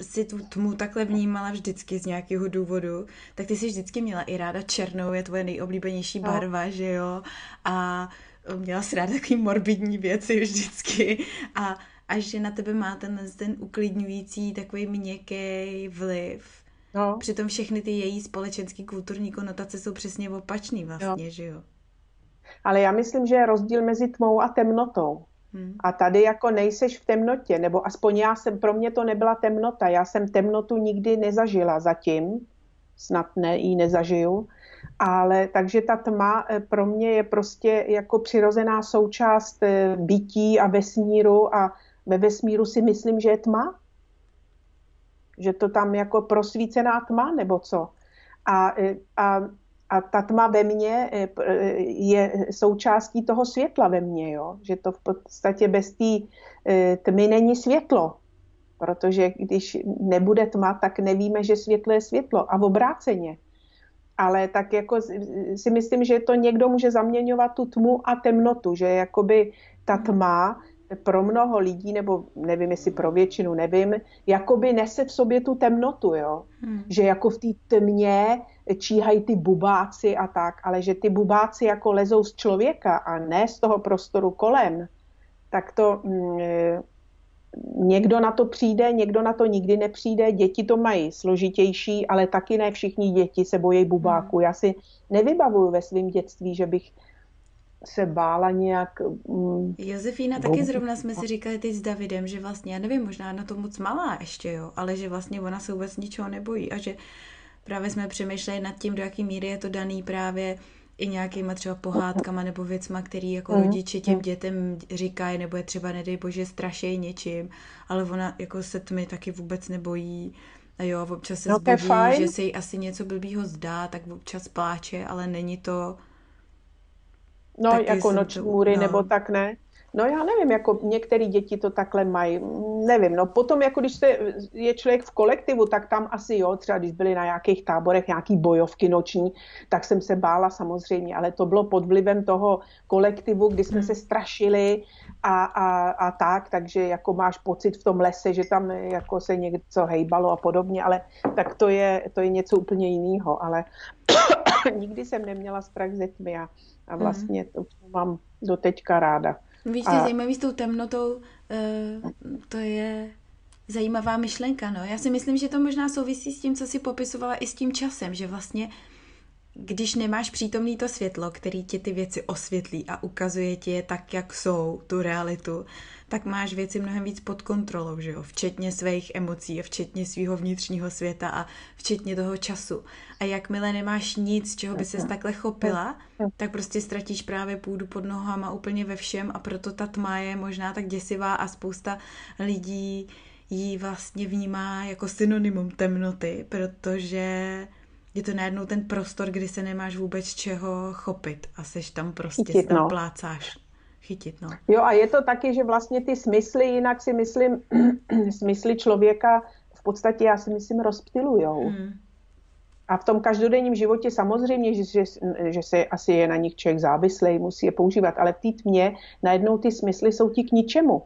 si tu tmu takhle vnímala vždycky z nějakého důvodu, tak ty jsi vždycky měla i ráda černou, je tvoje nejoblíbenější no. barva, že jo? A měla si ráda takový morbidní věci vždycky a, a že na tebe má ten, ten uklidňující takový měkký vliv. No. Přitom všechny ty její společenský kulturní konotace jsou přesně opačný vlastně, jo. že jo? Ale já myslím, že je rozdíl mezi tmou a temnotou. Hmm. A tady jako nejseš v temnotě, nebo aspoň já jsem, pro mě to nebyla temnota, já jsem temnotu nikdy nezažila zatím, snad ne, ji nezažiju, ale takže ta tma eh, pro mě je prostě jako přirozená součást eh, bytí a vesmíru a ve vesmíru si myslím, že je tma, že to tam jako prosvícená tma nebo co. A, eh, a a ta tma ve mně eh, eh, je součástí toho světla ve mně, jo? že to v podstatě bez té eh, tmy není světlo, protože když nebude tma, tak nevíme, že světlo je světlo a v obráceně. Ale tak jako si myslím, že to někdo může zaměňovat tu tmu a temnotu, že jakoby ta tma pro mnoho lidí, nebo nevím, jestli pro většinu, nevím, jakoby nese v sobě tu temnotu, jo. Hmm. Že jako v té tmě číhají ty bubáci a tak, ale že ty bubáci jako lezou z člověka a ne z toho prostoru kolem, tak to mm, někdo na to přijde, někdo na to nikdy nepřijde, děti to mají složitější, ale taky ne všichni děti se bojí bubáku. Já si nevybavuju ve svém dětství, že bych se bála nějak... Mm, Josefína, taky zrovna jsme si říkali teď s Davidem, že vlastně, já nevím, možná na to moc malá ještě, jo, ale že vlastně ona se vůbec ničeho nebojí a že právě jsme přemýšleli nad tím, do jaký míry je to daný právě i nějakýma třeba pohádkama nebo věcma, který jako mm. rodiče těm dětem říkají, nebo je třeba, nedej bože, strašej něčím, ale ona jako se tmy taky vůbec nebojí. A jo, občas se no, zbudí, že se jí asi něco blbýho zdá, tak občas pláče, ale není to No, jako noční můry no. nebo tak ne. No já nevím, jako některé děti to takhle mají, nevím, no potom jako když se, je člověk v kolektivu, tak tam asi jo, třeba když byli na nějakých táborech nějaký bojovky noční, tak jsem se bála samozřejmě, ale to bylo pod vlivem toho kolektivu, kdy jsme hmm. se strašili a, a, a tak, takže jako máš pocit v tom lese, že tam jako se něco hejbalo a podobně, ale tak to je, to je něco úplně jiného, ale [COUGHS] nikdy jsem neměla strach ze tmy a a mhm. vlastně to mám do teďka ráda. Víš, a... zajímavý s tou temnotou, uh, to je zajímavá myšlenka, no. Já si myslím, že to možná souvisí s tím, co si popisovala i s tím časem, že vlastně když nemáš přítomný to světlo, který ti ty věci osvětlí a ukazuje ti je tak, jak jsou, tu realitu, tak máš věci mnohem víc pod kontrolou, že jo? Včetně svých emocí a včetně svého vnitřního světa a včetně toho času. A jakmile nemáš nic, čeho by ses takhle chopila, tak prostě ztratíš právě půdu pod nohama úplně ve všem a proto ta tma je možná tak děsivá a spousta lidí ji vlastně vnímá jako synonymum temnoty, protože je to najednou ten prostor, kdy se nemáš vůbec čeho chopit a seš tam prostě, Chytit, tam no. plácáš chytit. No. Jo a je to taky, že vlastně ty smysly, jinak si myslím, [CLEARS THROAT] smysly člověka v podstatě, já si myslím, rozptilujou. Hmm. A v tom každodenním životě samozřejmě, že, že, že se asi je na nich člověk závislý, musí je používat, ale v té tmě najednou ty smysly jsou ti k ničemu.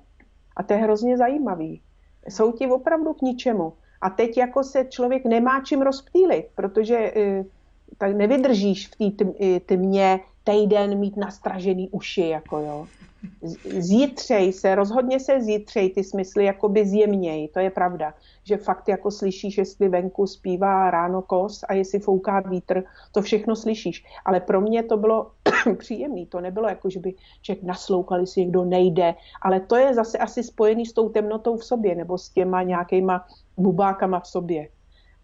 A to je hrozně zajímavý. Jsou ti opravdu k ničemu. A teď jako se člověk nemá čím rozptýlit, protože e, tak nevydržíš v té tmě týden mít nastražený uši, jako jo. Zítřej se, rozhodně se zítřej ty smysly jakoby zjemněj, to je pravda, že fakt jako slyšíš, jestli venku zpívá ráno kos a jestli fouká vítr, to všechno slyšíš. Ale pro mě to bylo [CLEARS THROAT] příjemné, to nebylo jako, že by člověk nasloukal, jestli někdo nejde, ale to je zase asi spojený s tou temnotou v sobě nebo s těma nějakýma bubákama v sobě.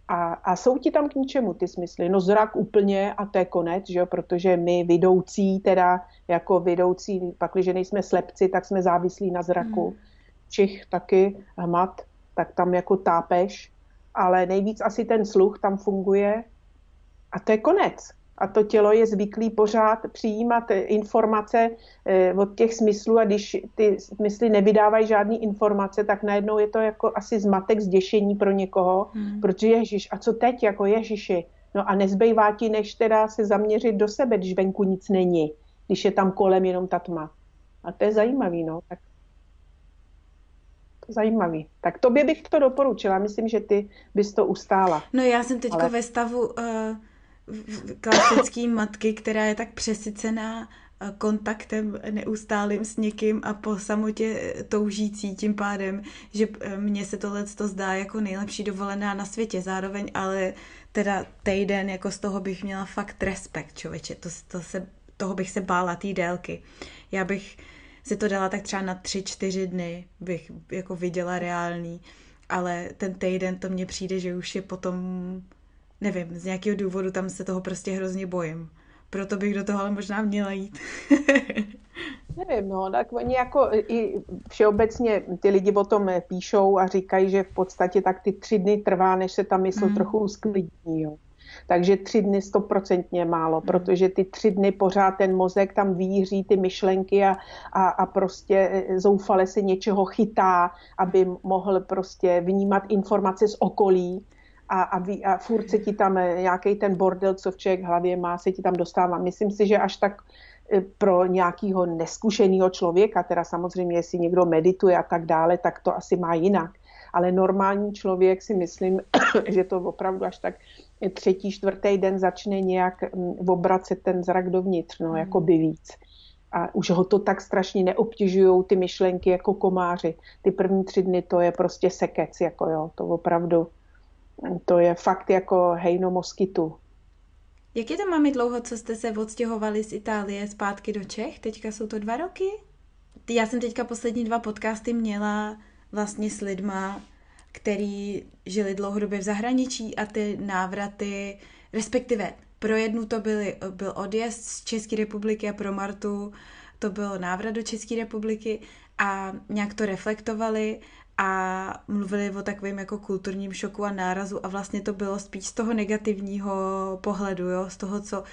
A, a jsou ti tam k ničemu ty smysly? No zrak úplně a to je konec, že jo? protože my vidoucí, teda jako vidoucí, pak když nejsme slepci, tak jsme závislí na zraku. Hmm. Čich taky, hmat, tak tam jako tápeš, ale nejvíc asi ten sluch tam funguje a to je konec a to tělo je zvyklý pořád přijímat informace eh, od těch smyslů a když ty smysly nevydávají žádné informace, tak najednou je to jako asi zmatek, zděšení pro někoho, hmm. protože Ježíš, a co teď, jako Ježíši? No a nezbývá ti, než teda se zaměřit do sebe, když venku nic není, když je tam kolem jenom ta tma. A to je zajímavý, no. Tak zajímavý. Tak tobě bych to doporučila. Myslím, že ty bys to ustála. No já jsem teďka Ale... ve stavu... Uh klasický matky, která je tak přesycená kontaktem neustálým s někým a po samotě toužící tím pádem, že mně se tohle to zdá jako nejlepší dovolená na světě zároveň, ale teda týden jako z toho bych měla fakt respekt, člověče, to, to se, toho bych se bála, té délky. Já bych si to dala tak třeba na tři, čtyři dny, bych jako viděla reálný, ale ten týden to mně přijde, že už je potom, nevím, z nějakého důvodu tam se toho prostě hrozně bojím. Proto bych do toho ale možná měla jít. [LAUGHS] Nevím, no, tak oni jako i všeobecně ty lidi o tom píšou a říkají, že v podstatě tak ty tři dny trvá, než se ta mysl mm. trochu usklidní, jo. Takže tři dny stoprocentně málo, mm. protože ty tři dny pořád ten mozek tam víří ty myšlenky a, a, a prostě zoufale se něčeho chytá, aby mohl prostě vnímat informace z okolí a, a, ví, a furt se ti tam e, nějaký ten bordel, co v člověk hlavě má, se ti tam dostává. Myslím si, že až tak e, pro nějakého neskušeného člověka, teda samozřejmě, jestli někdo medituje a tak dále, tak to asi má jinak. Ale normální člověk si myslím, [COUGHS] že to opravdu až tak třetí, čtvrtý den začne nějak mm, obracet ten zrak dovnitř, no, jako by víc. A už ho to tak strašně neobtěžují ty myšlenky jako komáři. Ty první tři dny to je prostě sekec, jako jo, to opravdu, to je fakt jako hejno moskytu. Jak je to, mami, dlouho, co jste se odstěhovali z Itálie zpátky do Čech? Teďka jsou to dva roky? Já jsem teďka poslední dva podcasty měla vlastně s lidma, který žili dlouhodobě v zahraničí a ty návraty, respektive pro jednu to byly, byl odjezd z České republiky a pro Martu to byl návrat do České republiky a nějak to reflektovali a mluvili o takovém jako kulturním šoku a nárazu a vlastně to bylo spíš z toho negativního pohledu, jo, z toho, co,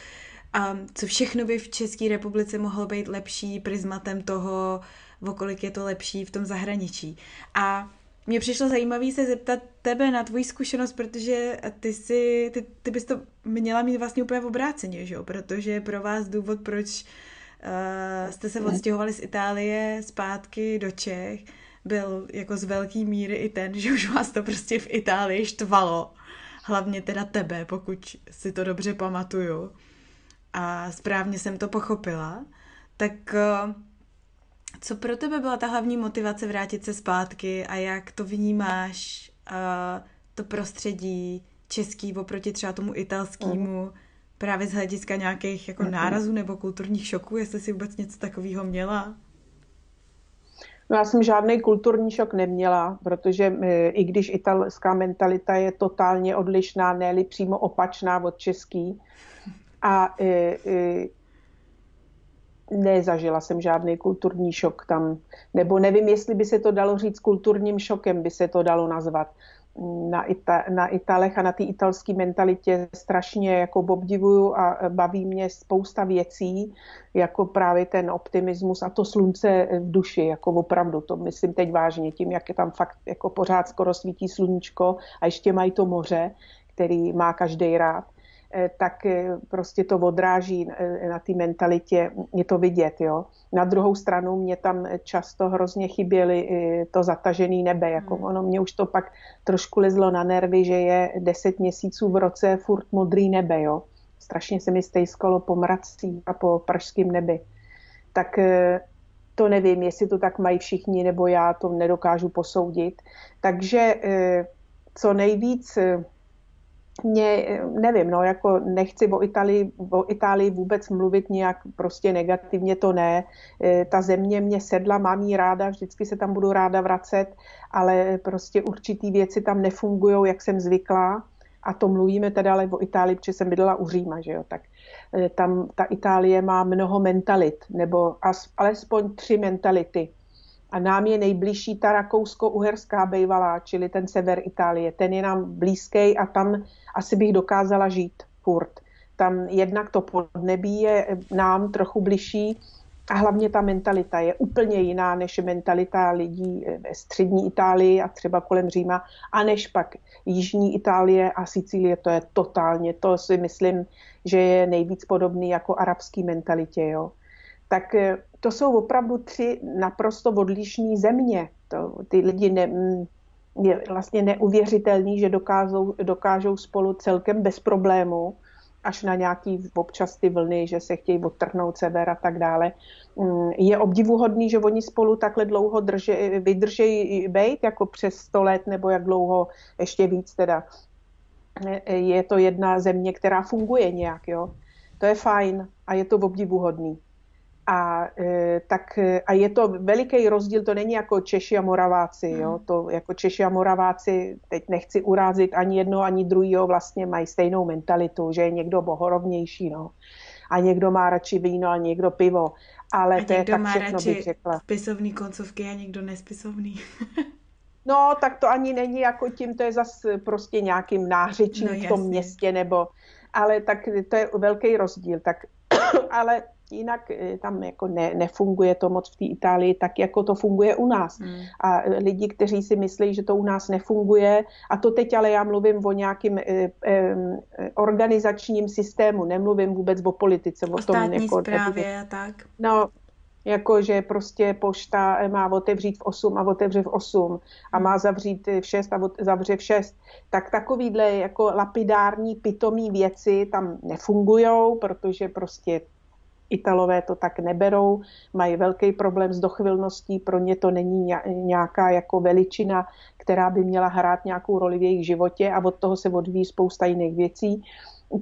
a co všechno by v České republice mohlo být lepší prismatem toho, o kolik je to lepší v tom zahraničí. A mě přišlo zajímavé se zeptat tebe na tvoji zkušenost, protože ty, si, ty, ty bys to měla mít vlastně úplně v obráceně, že jo? Protože pro vás důvod, proč uh, jste se odstěhovali z Itálie zpátky do Čech, byl jako z velké míry i ten, [LAUGHS] že už vás to prostě v Itálii štvalo. Hlavně teda tebe, pokud si to dobře pamatuju. A správně jsem to pochopila. Tak uh, co pro tebe byla ta hlavní motivace vrátit se zpátky a jak to vnímáš, uh, to prostředí český oproti třeba tomu italskému, mm. právě z hlediska nějakých jako mm. nárazů nebo kulturních šoků, jestli si vůbec něco takového měla? No já jsem žádný kulturní šok neměla, protože e, i když italská mentalita je totálně odlišná, ne přímo opačná od český, a e, e, nezažila jsem žádný kulturní šok tam. Nebo nevím, jestli by se to dalo říct kulturním šokem, by se to dalo nazvat. Na, Ita- na Italech a na té italské mentalitě strašně jako obdivuju a baví mě spousta věcí, jako právě ten optimismus a to slunce v duši, jako opravdu, to myslím teď vážně, tím, jak je tam fakt jako pořád skoro svítí sluníčko a ještě mají to moře, který má každý rád tak eh, prostě to odráží eh, na té mentalitě, je to vidět. Jo. Na druhou stranu mě tam často hrozně chyběly to zatažené nebe. Jako hmm. ono mě už to pak trošku lezlo na nervy, že je deset měsíců v roce furt modrý nebe. Jo. Strašně se mi stejskalo po mracích a po pražském nebi. Tak to nevím, jestli to tak mají všichni, nebo já to nedokážu posoudit. Takže co nejvíc mě, nevím, no, jako nechci o Itálii, o Itálii vůbec mluvit nějak prostě negativně, to ne. E, ta země mě sedla, mám jí ráda, vždycky se tam budu ráda vracet, ale prostě určitý věci tam nefungují, jak jsem zvyklá. A to mluvíme teda ale o Itálii, protože jsem bydlela u Říma, že jo, tak e, tam ta Itálie má mnoho mentalit, nebo alespoň tři mentality a nám je nejbližší ta rakousko-uherská bejvalá, čili ten sever Itálie. Ten je nám blízký a tam asi bych dokázala žít furt. Tam jednak to podnebí je nám trochu bližší a hlavně ta mentalita je úplně jiná než mentalita lidí ve střední Itálii a třeba kolem Říma a než pak jižní Itálie a Sicílie, to je totálně, to si myslím, že je nejvíc podobný jako arabský mentalitě. Jo tak eh, to jsou opravdu tři naprosto odlišné země. To, ty lidi ne, mm, je vlastně neuvěřitelný, že dokážou, dokážou spolu celkem bez problému až na nějaký občas ty vlny, že se chtějí odtrhnout sever a tak dále. Mm, je obdivuhodný, že oni spolu takhle dlouho drže, vydržejí být, jako přes 100 let, nebo jak dlouho, ještě víc teda. Je to jedna země, která funguje nějak, jo. To je fajn a je to obdivuhodný. A, e, tak, e, a je to veliký rozdíl, to není jako Češi a Moraváci, jo? Hmm. to jako Češi a Moraváci, teď nechci urázit ani jedno, ani druhého, vlastně mají stejnou mentalitu, že je někdo bohorovnější, no. A někdo má radši víno a někdo pivo. Ale a to je tak má všechno, radši bych řekla. spisovný koncovky a někdo nespisovný. [LAUGHS] no, tak to ani není jako tím, to je zase prostě nějakým nářečím no, v tom městě, nebo, ale tak to je velký rozdíl. Tak, [CLEARS THROAT] ale jinak eh, tam jako ne, nefunguje to moc v té Itálii tak, jako to funguje u nás. Hmm. A lidi, kteří si myslí, že to u nás nefunguje, a to teď ale já mluvím o nějakým eh, eh, organizačním systému, nemluvím vůbec o politice. O, o tom, jako, správě a tak. No, jako že prostě pošta eh, má otevřít v 8 a otevře v 8 a má zavřít v 6 a zavře v 6, tak takovýhle jako lapidární, pitomý věci tam nefungujou, protože prostě Italové to tak neberou, mají velký problém s dochvilností, pro ně to není nějaká jako veličina, která by měla hrát nějakou roli v jejich životě a od toho se odvíjí spousta jiných věcí.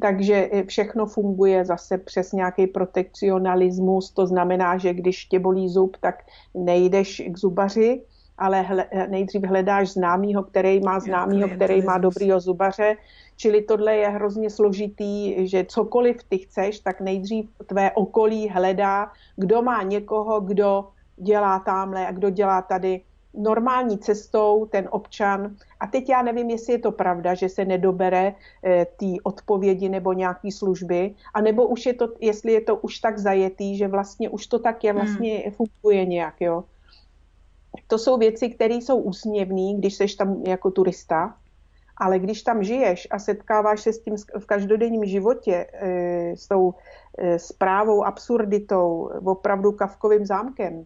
Takže všechno funguje zase přes nějaký protekcionalismus, to znamená, že když tě bolí zub, tak nejdeš k zubaři, ale hle, nejdřív hledáš známýho, který má známýho, který má dobrýho zubaře, Čili tohle je hrozně složitý, že cokoliv ty chceš, tak nejdřív tvé okolí hledá, kdo má někoho, kdo dělá tamhle a kdo dělá tady normální cestou ten občan. A teď já nevím, jestli je to pravda, že se nedobere e, ty odpovědi nebo nějaký služby, a nebo už je to, jestli je to už tak zajetý, že vlastně už to tak je, vlastně hmm. funguje nějak, jo. To jsou věci, které jsou úsměvné, když seš tam jako turista, ale když tam žiješ a setkáváš se s tím v každodenním životě, eh, s tou zprávou, eh, absurditou, opravdu kavkovým zámkem,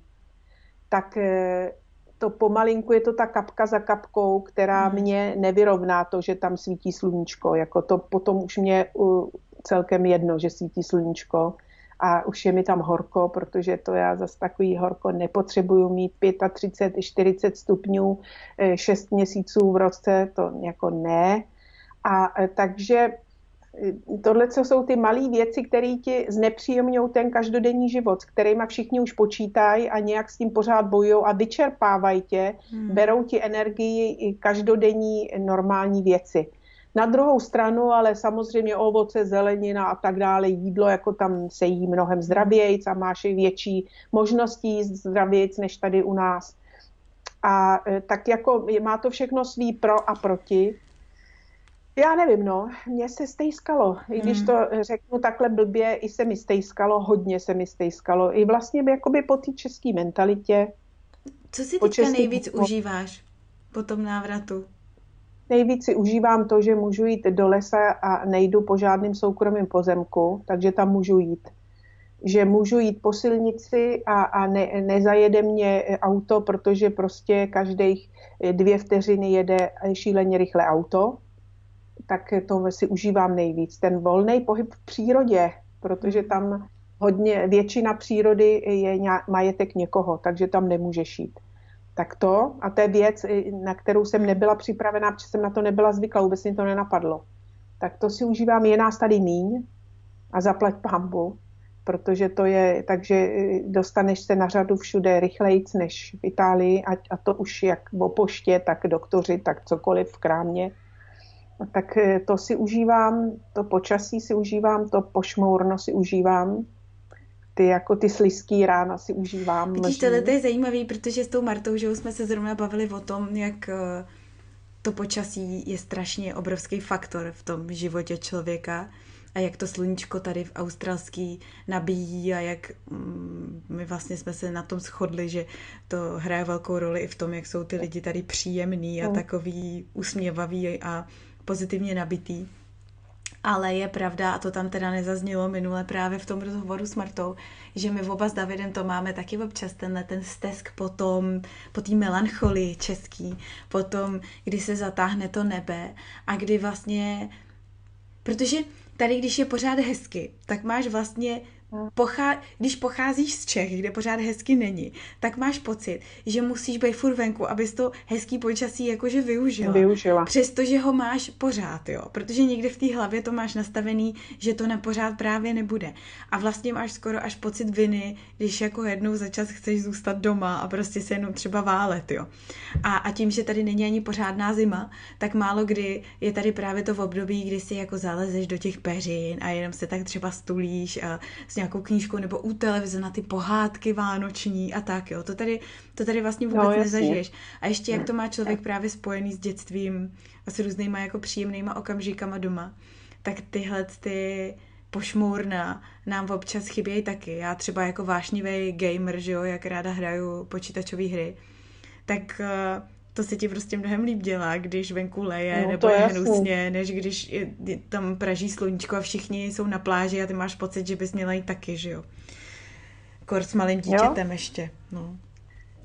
tak eh, to pomalinku je to ta kapka za kapkou, která hmm. mě nevyrovná to, že tam svítí sluníčko. Jako to potom už mě celkem jedno, že svítí sluníčko a už je mi tam horko, protože to já zase takový horko nepotřebuju mít 35, 40 stupňů 6 eh, měsíců v roce, to jako ne. A eh, takže eh, tohle, co jsou ty malé věci, které ti znepříjemňují ten každodenní život, s kterými všichni už počítají a nějak s tím pořád bojují a vyčerpávají tě, hmm. berou ti energii i každodenní normální věci. Na druhou stranu ale samozřejmě ovoce, zelenina a tak dále, jídlo, jako tam se jí mnohem zdravějc a máš i větší možnosti jíst zdravějc než tady u nás. A e, tak jako má to všechno svý pro a proti. Já nevím, no, mně se stejskalo. I když hmm. to řeknu takhle blbě, i se mi stejskalo, hodně se mi stejskalo. I vlastně jakoby po té české mentalitě. Co si teďka nejvíc užíváš po tom návratu? Nejvíc si užívám to, že můžu jít do lesa a nejdu po žádným soukromým pozemku, takže tam můžu jít. Že můžu jít po silnici a, a ne, nezajede mě auto, protože prostě každých dvě vteřiny jede šíleně rychle auto. Tak to si užívám nejvíc. Ten volný pohyb v přírodě, protože tam hodně, většina přírody je majetek někoho, takže tam nemůžeš jít tak to, a to je věc, na kterou jsem nebyla připravená, protože jsem na to nebyla zvyklá, vůbec mi to nenapadlo. Tak to si užívám, je nás tady míň a zaplať pambu, protože to je, takže e, dostaneš se na řadu všude rychlejc než v Itálii a, a to už jak o poště, tak doktoři, tak cokoliv v krámě. Tak e, to si užívám, to počasí si užívám, to pošmourno si užívám, ty jako ty sliský rána si užívám. Vidíš, tohle je zajímavý, protože s tou Martou, že jsme se zrovna bavili o tom, jak eh, to počasí je strašně obrovský faktor v tom životě člověka a jak to sluníčko tady v australský nabíjí a jak mm, my vlastně jsme se na tom shodli, že to hraje velkou roli i v tom, jak jsou ty lidi tady příjemný a mm. takový usměvavý a pozitivně nabitý. Ale je pravda, a to tam teda nezaznělo minule právě v tom rozhovoru s Martou, že my oba s Davidem to máme taky občas tenhle ten stesk potom, po té melancholii český, potom, kdy se zatáhne to nebe a kdy vlastně Protože tady, když je pořád hezky, tak máš vlastně Pochá... když pocházíš z Čech, kde pořád hezky není, tak máš pocit, že musíš být furt venku, abys to hezký počasí jakože využila. Využila. Přestože ho máš pořád, jo. Protože někde v té hlavě to máš nastavený, že to na pořád právě nebude. A vlastně máš skoro až pocit viny, když jako jednou za čas chceš zůstat doma a prostě se jenom třeba válet, jo. A, a tím, že tady není ani pořádná zima, tak málo kdy je tady právě to v období, kdy si jako zalezeš do těch peřin a jenom se tak třeba stulíš a s nějakou knížkou nebo u televize na ty pohádky vánoční a tak, jo. To tady, to tady vlastně vůbec no, nezažiješ. A ještě jak to má člověk právě spojený s dětstvím a s různýma jako příjemnýma okamžikama doma, tak tyhle ty pošmourna nám občas chybějí taky. Já třeba jako vášnivý gamer, že jo, jak ráda hraju počítačové hry, tak uh, to se ti prostě mnohem líp dělá, když venku leje no, nebo je hnusně, než když je, je, tam praží sluníčko a všichni jsou na pláži a ty máš pocit, že bys měla jít taky, že jo. Kor s malým dítětem jo. ještě, no.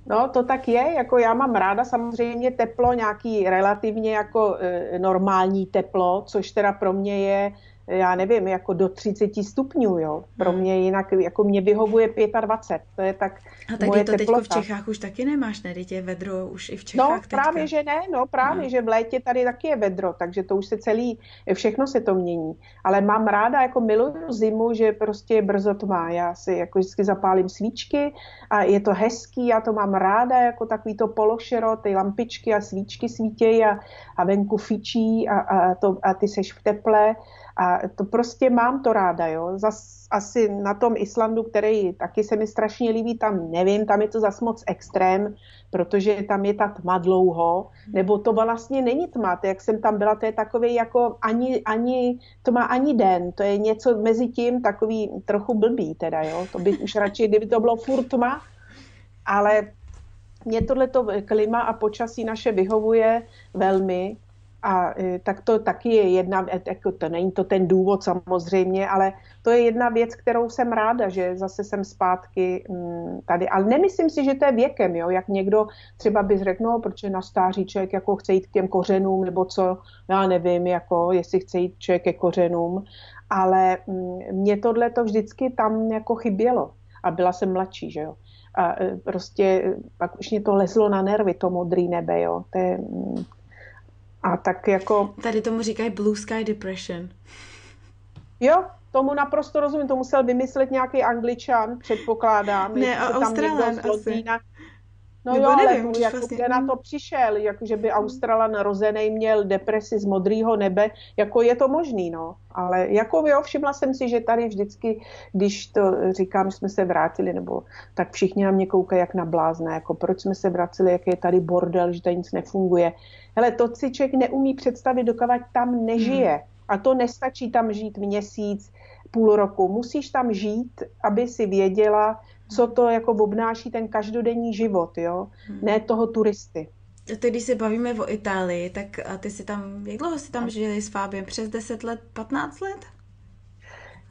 No, to tak je, jako já mám ráda samozřejmě teplo, nějaký relativně jako e, normální teplo, což teda pro mě je já nevím, jako do 30 stupňů, jo. Pro hmm. mě jinak, jako mě vyhovuje 25, to je tak A tady moje to teďko v Čechách už taky nemáš, ne? je vedro už i v Čechách No teďka. právě, že ne, no právě, no. že v létě tady taky je vedro, takže to už se celý, všechno se to mění. Ale mám ráda, jako miluju zimu, že prostě je brzo tmá. Já si jako vždycky zapálím svíčky a je to hezký, já to mám ráda, jako takový to pološero, ty lampičky a svíčky svítějí a, a venku fičí a, a, to, a ty seš v teple a to prostě mám to ráda, jo. Zas asi na tom Islandu, který taky se mi strašně líbí, tam nevím, tam je to zas moc extrém, protože tam je ta tma dlouho, nebo to vlastně není tma, to, jak jsem tam byla, to je takový jako ani, ani tma, ani den, to je něco mezi tím takový trochu blbý teda, jo. To bych už radši, kdyby to bylo furt tma, ale mě tohleto klima a počasí naše vyhovuje velmi, a e, tak to taky je jedna, e, jako to není to ten důvod samozřejmě, ale to je jedna věc, kterou jsem ráda, že zase jsem zpátky mm, tady. Ale nemyslím si, že to je věkem, jo? jak někdo třeba by řekl, no, protože na stáří člověk jako chce jít k těm kořenům, nebo co, já nevím, jako jestli chce jít člověk ke kořenům, ale mm, mě tohle to vždycky tam jako chybělo. A byla jsem mladší, že jo. A e, prostě pak už mě to lezlo na nervy, to modrý nebe, jo. To je, mm, a tak jako... Tady tomu říkají Blue Sky Depression. Jo, tomu naprosto rozumím, to musel vymyslet nějaký angličan, předpokládám. Ne, a Australan asi. No Nebo jo, nevím, ale jako, vlastně... kde na to přišel, jako že by Australan rozený měl depresi z modrého nebe, jako je to možný, no. Ale jako jo, všimla jsem si, že tady vždycky, když to říkám, že jsme se vrátili, nebo tak všichni na mě koukají jak na blázne, jako proč jsme se vraceli, jak je tady bordel, že tady nic nefunguje. Hele, to si člověk neumí představit, dokud tam nežije. Hmm. A to nestačí tam žít měsíc, půl roku. Musíš tam žít, aby si věděla, co to jako obnáší ten každodenní život, jo? Hmm. Ne toho turisty. Teď, když se bavíme o Itálii, tak a ty si tam, jak dlouho jsi tam žili s Fábiem? Přes 10 let, 15 let?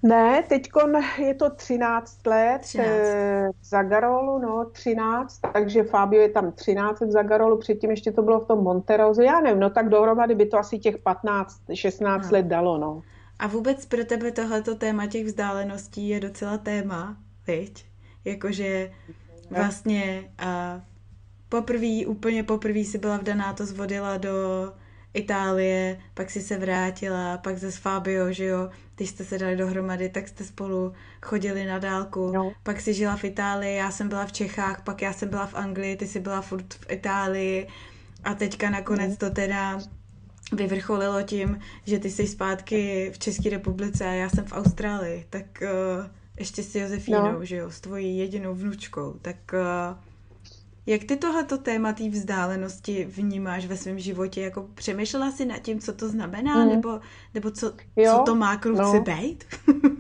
Ne, teď je to 13 let 13. Eh, v Zagarolu, no 13, takže Fabio je tam 13 v Zagarolu, předtím ještě to bylo v tom Monterozu, já nevím, no tak dohromady by to asi těch 15, 16 no. let dalo, no. A vůbec pro tebe tohleto téma těch vzdáleností je docela téma, viď? Jakože vlastně a poprvé, úplně poprvé si byla vdaná, to zvodila do Itálie, pak si se vrátila, pak ze Fabio, že jo, když jste se dali dohromady, tak jste spolu chodili na dálku, no. pak si žila v Itálii, já jsem byla v Čechách, pak já jsem byla v Anglii, ty jsi byla furt v Itálii. A teďka nakonec no. to teda vyvrcholilo tím, že ty jsi zpátky v České republice a já jsem v Austrálii, tak uh, ještě s Josefínou, no. že jo, s tvojí jedinou vnučkou, tak uh, jak ty tohleto téma té vzdálenosti vnímáš ve svém životě? Jako přemýšlela jsi nad tím, co to znamená, mm. nebo, nebo co, jo, co to má kruci no. být?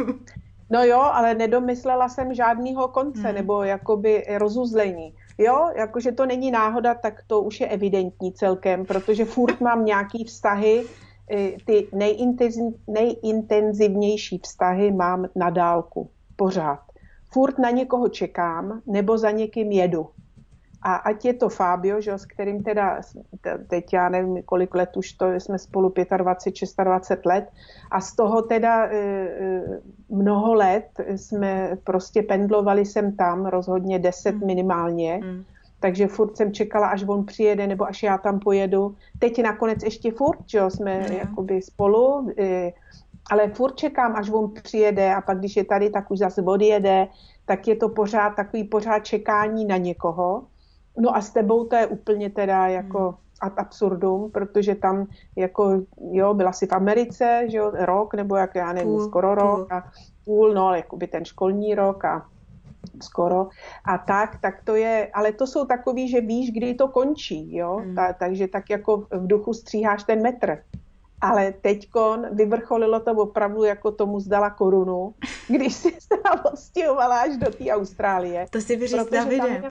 [LAUGHS] no jo, ale nedomyslela jsem žádného konce, mm. nebo jakoby rozuzlení. Jo, jakože to není náhoda, tak to už je evidentní celkem, protože furt [LAUGHS] mám nějaký vztahy, ty nejintenzivnější vztahy mám na dálku, pořád. Furt na někoho čekám, nebo za někým jedu. A ať je to Fabio, že, s kterým teda teď já nevím, kolik let už to jsme spolu 25, 26 let a z toho teda e, e, mnoho let jsme prostě pendlovali sem tam, rozhodně 10 mm. minimálně. Mm. Takže furt jsem čekala, až on přijede, nebo až já tam pojedu. Teď nakonec ještě furt, že jo, jsme mm. jakoby spolu, e, ale furt čekám, až on přijede a pak, když je tady, tak už zase odjede, tak je to pořád takový pořád čekání na někoho. No a s tebou to je úplně teda jako ad absurdum, protože tam jako, jo, byla si v Americe, že jo, rok, nebo jak já nevím, půl, skoro rok půl. a půl, no, jakoby ten školní rok a skoro a tak, tak to je, ale to jsou takový, že víš, kdy to končí, jo, hmm. Ta, takže tak jako v duchu stříháš ten metr. Ale teďkon vyvrcholilo to opravdu, jako tomu zdala korunu, když si [LAUGHS] se odstěhovala až do té Austrálie. To si vyříct Davide.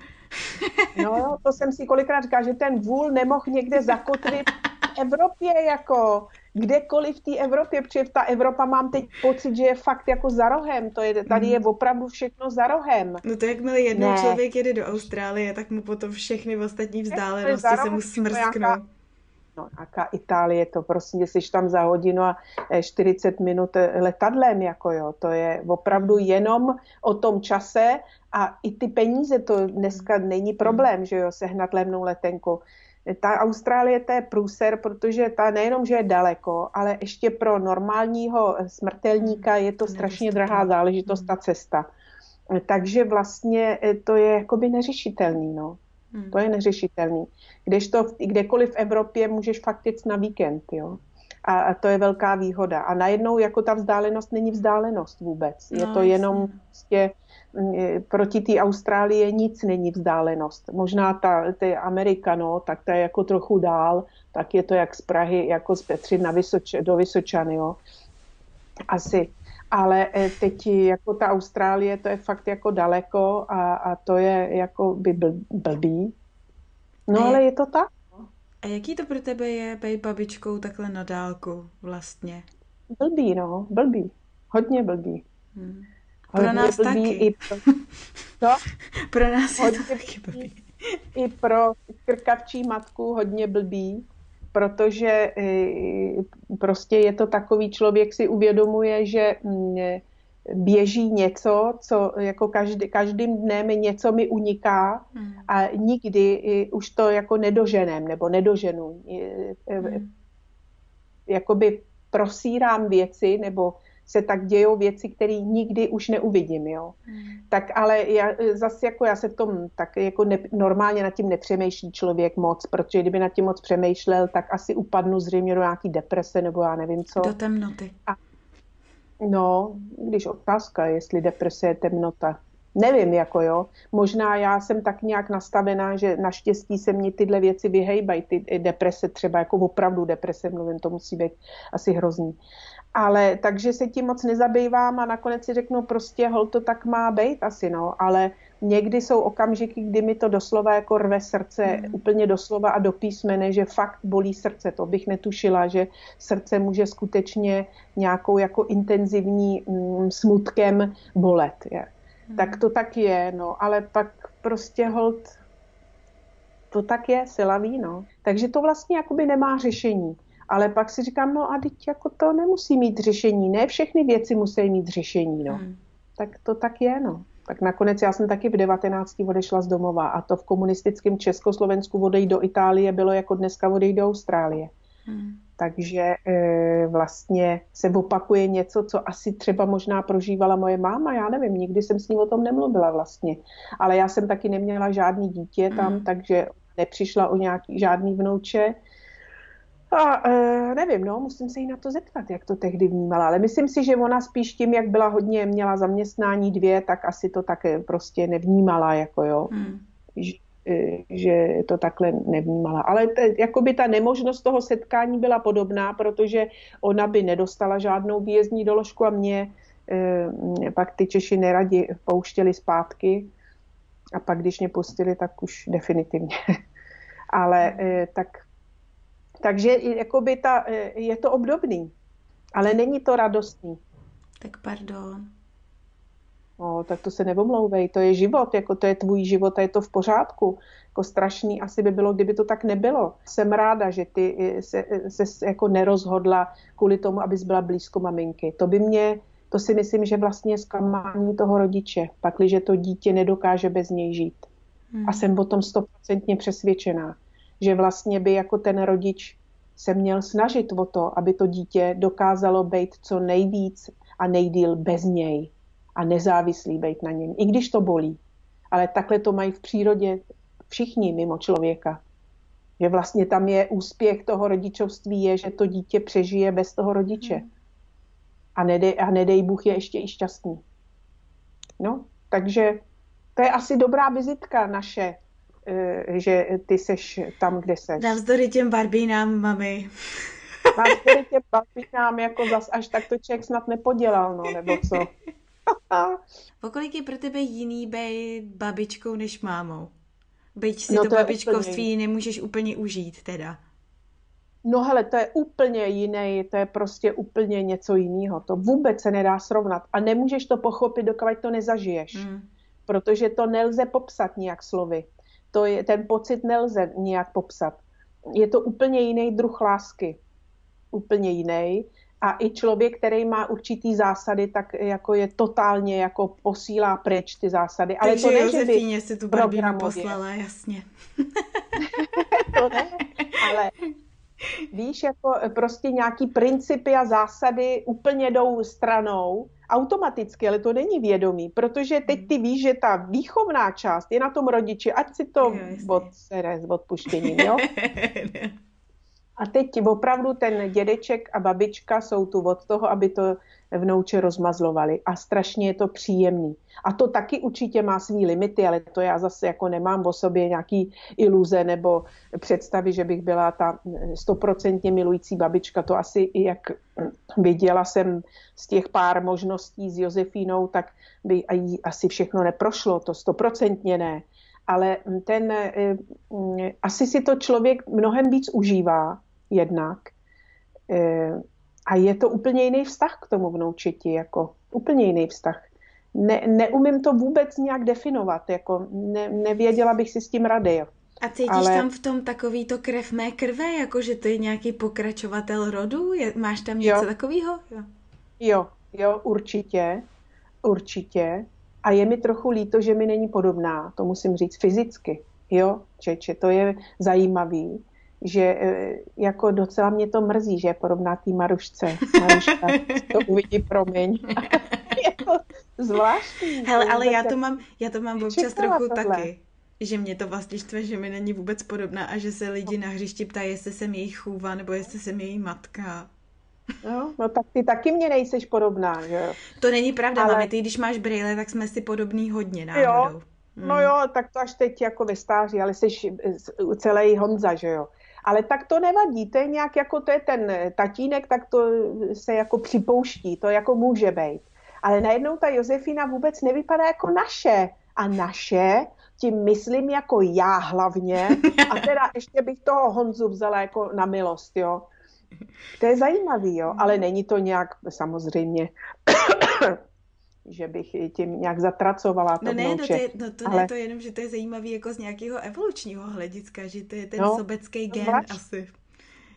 Je, no, to jsem si kolikrát říkala, že ten vůl nemohl někde zakotvit v Evropě, jako kdekoliv v té Evropě, protože ta Evropa mám teď pocit, že je fakt jako za rohem. To je, tady je hmm. opravdu všechno za rohem. No to jakmile jednou ne. člověk jede do Austrálie, tak mu potom všechny ostatní vzdálenosti se mu smrsknou. No, jaká Itálie, to prostě jsi tam za hodinu a 40 eh, minut eh, letadlem, jako jo, to je opravdu jenom o tom čase a i ty peníze, to dneska není problém, že jo, sehnat levnou letenku. Ta Austrálie to je průser, protože ta nejenom, že je daleko, ale ještě pro normálního smrtelníka je to strašně drahá záležitost, ta cesta. Takže vlastně eh, to je jakoby neřešitelný, no. Hmm. To je neřešitelný. Kdežto kdekoliv v Evropě můžeš fakt jít na víkend, jo. A, a to je velká výhoda. A najednou jako ta vzdálenost není vzdálenost vůbec. Je no, to jenom prostě proti té Austrálii nic není vzdálenost. Možná ta, ta Amerika, no, tak ta je jako trochu dál, tak je to jak z Prahy, jako z Petři na Vysoč, do Vysočany, jo. Asi ale eh, teď jako ta Austrálie, to je fakt jako daleko a, a to je jako by bl, blbý. No ale je to tak. No. A jaký to pro tebe je být babičkou takhle na dálku vlastně? Blbý, no, blbý. Hodně blbý. Hmm. Pro nás blbý taky. I pro, co? [LAUGHS] pro nás hodně je to taky blbý. I pro krkavčí matku hodně blbý protože eh, prostě je to takový člověk si uvědomuje, že mm, běží něco, co jako každý, každým dnem něco mi uniká hmm. a nikdy už to jako nedoženem nebo nedoženu. Eh, hmm. Jakoby prosírám věci nebo se tak dějou věci, které nikdy už neuvidím, jo. Hmm. Tak ale já, zase jako já se v tom tak jako ne, normálně nad tím nepřemýšlí člověk moc, protože kdyby nad tím moc přemýšlel, tak asi upadnu zřejmě do nějaký deprese nebo já nevím co. Do temnoty. A, no, když otázka, jestli deprese je temnota. Nevím, jako jo. Možná já jsem tak nějak nastavená, že naštěstí se mě tyhle věci vyhejbají, ty deprese třeba, jako opravdu deprese, mluvím, to musí být asi hrozný ale takže se tím moc nezabývám a nakonec si řeknu prostě, hol to tak má být asi, no, ale někdy jsou okamžiky, kdy mi to doslova jako rve srdce, mm. úplně doslova a do písmene, že fakt bolí srdce, to bych netušila, že srdce může skutečně nějakou jako intenzivní mm, smutkem bolet, je. Mm. Tak to tak je, no, ale pak prostě hold to tak je, silavý, no. Takže to vlastně jakoby nemá řešení. Ale pak si říkám, no a teď jako to nemusí mít řešení. Ne všechny věci musí mít řešení, no. Hmm. Tak to tak je, no. Tak nakonec já jsem taky v 19. odešla z domova a to v komunistickém Československu odejít do Itálie bylo jako dneska odejít do Austrálie. Hmm. Takže e, vlastně se opakuje něco, co asi třeba možná prožívala moje máma, já nevím, nikdy jsem s ní o tom nemluvila vlastně. Ale já jsem taky neměla žádný dítě tam, hmm. takže nepřišla o nějaký žádný vnouče, a e, nevím, no, musím se jí na to zeptat, jak to tehdy vnímala, ale myslím si, že ona spíš tím, jak byla hodně, měla zaměstnání dvě, tak asi to tak prostě nevnímala, jako jo. Hmm. Že, e, že to takhle nevnímala. Ale te, jakoby ta nemožnost toho setkání byla podobná, protože ona by nedostala žádnou výjezdní doložku a mě e, pak ty Češi neradi pouštěli zpátky a pak, když mě pustili, tak už definitivně. [LAUGHS] Ale e, tak takže jakoby ta, e, je to obdobný, ale není to radostný. Tak pardon. No, tak to se nevomlouvej, to je život, jako to je tvůj život a je to v pořádku. Jako strašný asi by bylo, kdyby to tak nebylo. Jsem ráda, že ty se, se jako nerozhodla kvůli tomu, abys byla blízko maminky. To by mě, to si myslím, že vlastně zklamání toho rodiče, pakliže to dítě nedokáže bez něj žít. Hmm. A jsem o tom stoprocentně přesvědčená, že vlastně by jako ten rodič se měl snažit o to, aby to dítě dokázalo být co nejvíc a nejdíl bez něj a nezávislý být na něm, i když to bolí. Ale takhle to mají v přírodě všichni mimo člověka. Že vlastně tam je úspěch toho rodičovství, je, že to dítě přežije bez toho rodiče. A nedej, a nedej Bůh je ještě i šťastný. No, takže to je asi dobrá vizitka naše, že ty seš tam, kde seš. Navzdory těm barbínám, mami. Navzdory těm [LAUGHS] barbínám, jako zas až tak to člověk snad nepodělal, no, nebo co. [LAUGHS] Pokolik je pro tebe jiný být babičkou než mámou? Byť si no, to, to babičkovství nemůžeš úplně užít teda. No hele, to je úplně jiné, to je prostě úplně něco jiného. To vůbec se nedá srovnat. A nemůžeš to pochopit, dokud to nezažiješ. Mm. Protože to nelze popsat nějak slovy. To je, ten pocit nelze nějak popsat. Je to úplně jiný druh lásky. Úplně jiný a i člověk, který má určitý zásady, tak jako je totálně jako posílá pryč ty zásady. Ale Takže to ne, že by si tu barbínu poslala, jasně. [LAUGHS] to ne, ale víš, jako prostě nějaký principy a zásady úplně jdou stranou automaticky, ale to není vědomí, protože teď ty víš, že ta výchovná část je na tom rodiči, ať si to odsere s odpuštěním, jo? [LAUGHS] A teď opravdu ten dědeček a babička jsou tu od toho, aby to vnouče rozmazlovali. A strašně je to příjemný. A to taky určitě má svý limity, ale to já zase jako nemám o sobě nějaký iluze nebo představy, že bych byla ta stoprocentně milující babička. To asi jak viděla jsem z těch pár možností s Josefínou, tak by asi všechno neprošlo, to stoprocentně ne. Ale ten, eh, asi si to člověk mnohem víc užívá, jednak. A je to úplně jiný vztah k tomu vnoučeti, jako úplně jiný vztah. Ne, neumím to vůbec nějak definovat, jako ne, nevěděla bych si s tím rady. A cítíš Ale... tam v tom takový to krev mé krve, jako že to je nějaký pokračovatel rodu? Je, máš tam něco takového? Jo. jo, jo, určitě, určitě. A je mi trochu líto, že mi není podobná, to musím říct fyzicky. Jo, čeče, to je zajímavý že e, jako docela mě to mrzí, že je podobná té Marušce. Maruška [LAUGHS] to uvidí, promiň. [LAUGHS] je to zvláštní. Hele, ale já to mám, já to mám občas trochu tohle. taky. Že mě to vlastně štve, že mi není vůbec podobná a že se lidi na hřišti ptají, jestli jsem její chůva nebo jestli jsem její matka. No, no tak ty taky mě nejseš podobná, že jo? To není pravda, ale... mami, ty když máš brýle, tak jsme si podobný hodně náhodou. Jo, No hmm. jo, tak to až teď jako ve stáří, ale jsi celý Honza, že jo. Ale tak to nevadí, to je nějak jako to je ten tatínek, tak to se jako připouští, to jako může být. Ale najednou ta Josefina vůbec nevypadá jako naše. A naše, tím myslím jako já hlavně. A teda [LAUGHS] ještě bych toho Honzu vzala jako na milost, jo. To je zajímavý, jo, ale není to nějak samozřejmě že bych tím nějak zatracovala to No ne, no to, je, no to ale... ne, to je jenom, že to je zajímavý jako z nějakého evolučního hlediska, že to je ten no, sobecký gen no, asi.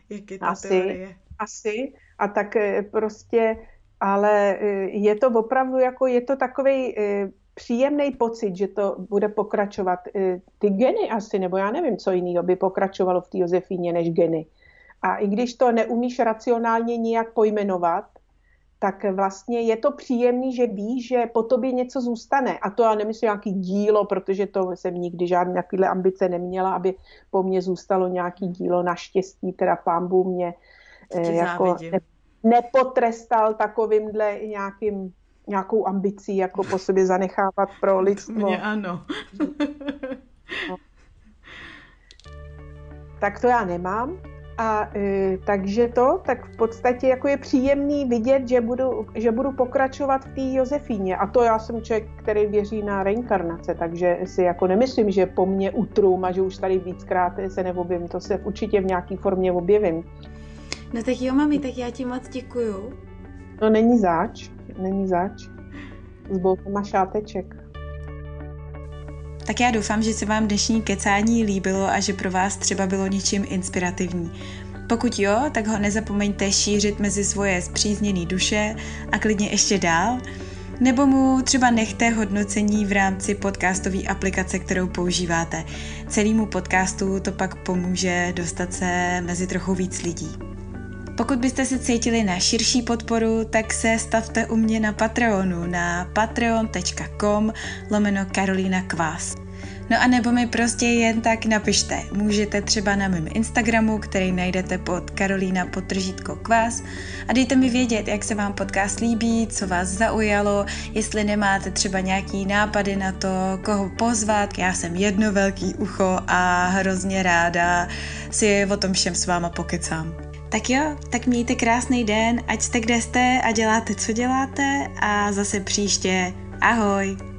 Jak je ta asi, teorie. Asi, a tak eh, prostě, ale eh, je to opravdu jako, je to takový eh, příjemný pocit, že to bude pokračovat. Ty geny asi, nebo já nevím, co jiného by pokračovalo v té Josefíně než geny. A i když to neumíš racionálně nijak pojmenovat, tak vlastně je to příjemný, že víš, že po tobě něco zůstane. A to já nemyslím nějaký dílo, protože to jsem nikdy žádné takovéhle ambice neměla, aby po mně zůstalo nějaký dílo. Naštěstí teda pán Bůh mě eh, jako ne, nepotrestal takovýmhle nějakým nějakou ambicí, jako po sobě zanechávat pro [LAUGHS] lidstvo. Mně ano. no. Tak to já nemám. A e, takže to, tak v podstatě jako je příjemný vidět, že budu, že budu pokračovat v té Josefíně. A to já jsem člověk, který věří na reinkarnace, takže si jako nemyslím, že po mně utrum a že už tady víckrát se neobjevím. To se určitě v nějaké formě objevím. No tak jo, mami, tak já ti moc děkuju. No není záč, není záč. s boukama šáteček. Tak já doufám, že se vám dnešní kecání líbilo a že pro vás třeba bylo něčím inspirativní. Pokud jo, tak ho nezapomeňte šířit mezi svoje zpřízněné duše a klidně ještě dál, nebo mu třeba nechte hodnocení v rámci podcastové aplikace, kterou používáte. Celému podcastu to pak pomůže dostat se mezi trochu víc lidí. Pokud byste se cítili na širší podporu, tak se stavte u mě na Patreonu na patreon.com lomeno Karolína Kvás. No a nebo mi prostě jen tak napište. Můžete třeba na mém Instagramu, který najdete pod Karolína potržítko kvás a dejte mi vědět, jak se vám podcast líbí, co vás zaujalo, jestli nemáte třeba nějaký nápady na to, koho pozvat. Já jsem jedno velký ucho a hrozně ráda si o tom všem s váma pokecám. Tak jo, tak mějte krásný den, ať jste kde jste a děláte, co děláte a zase příště. Ahoj!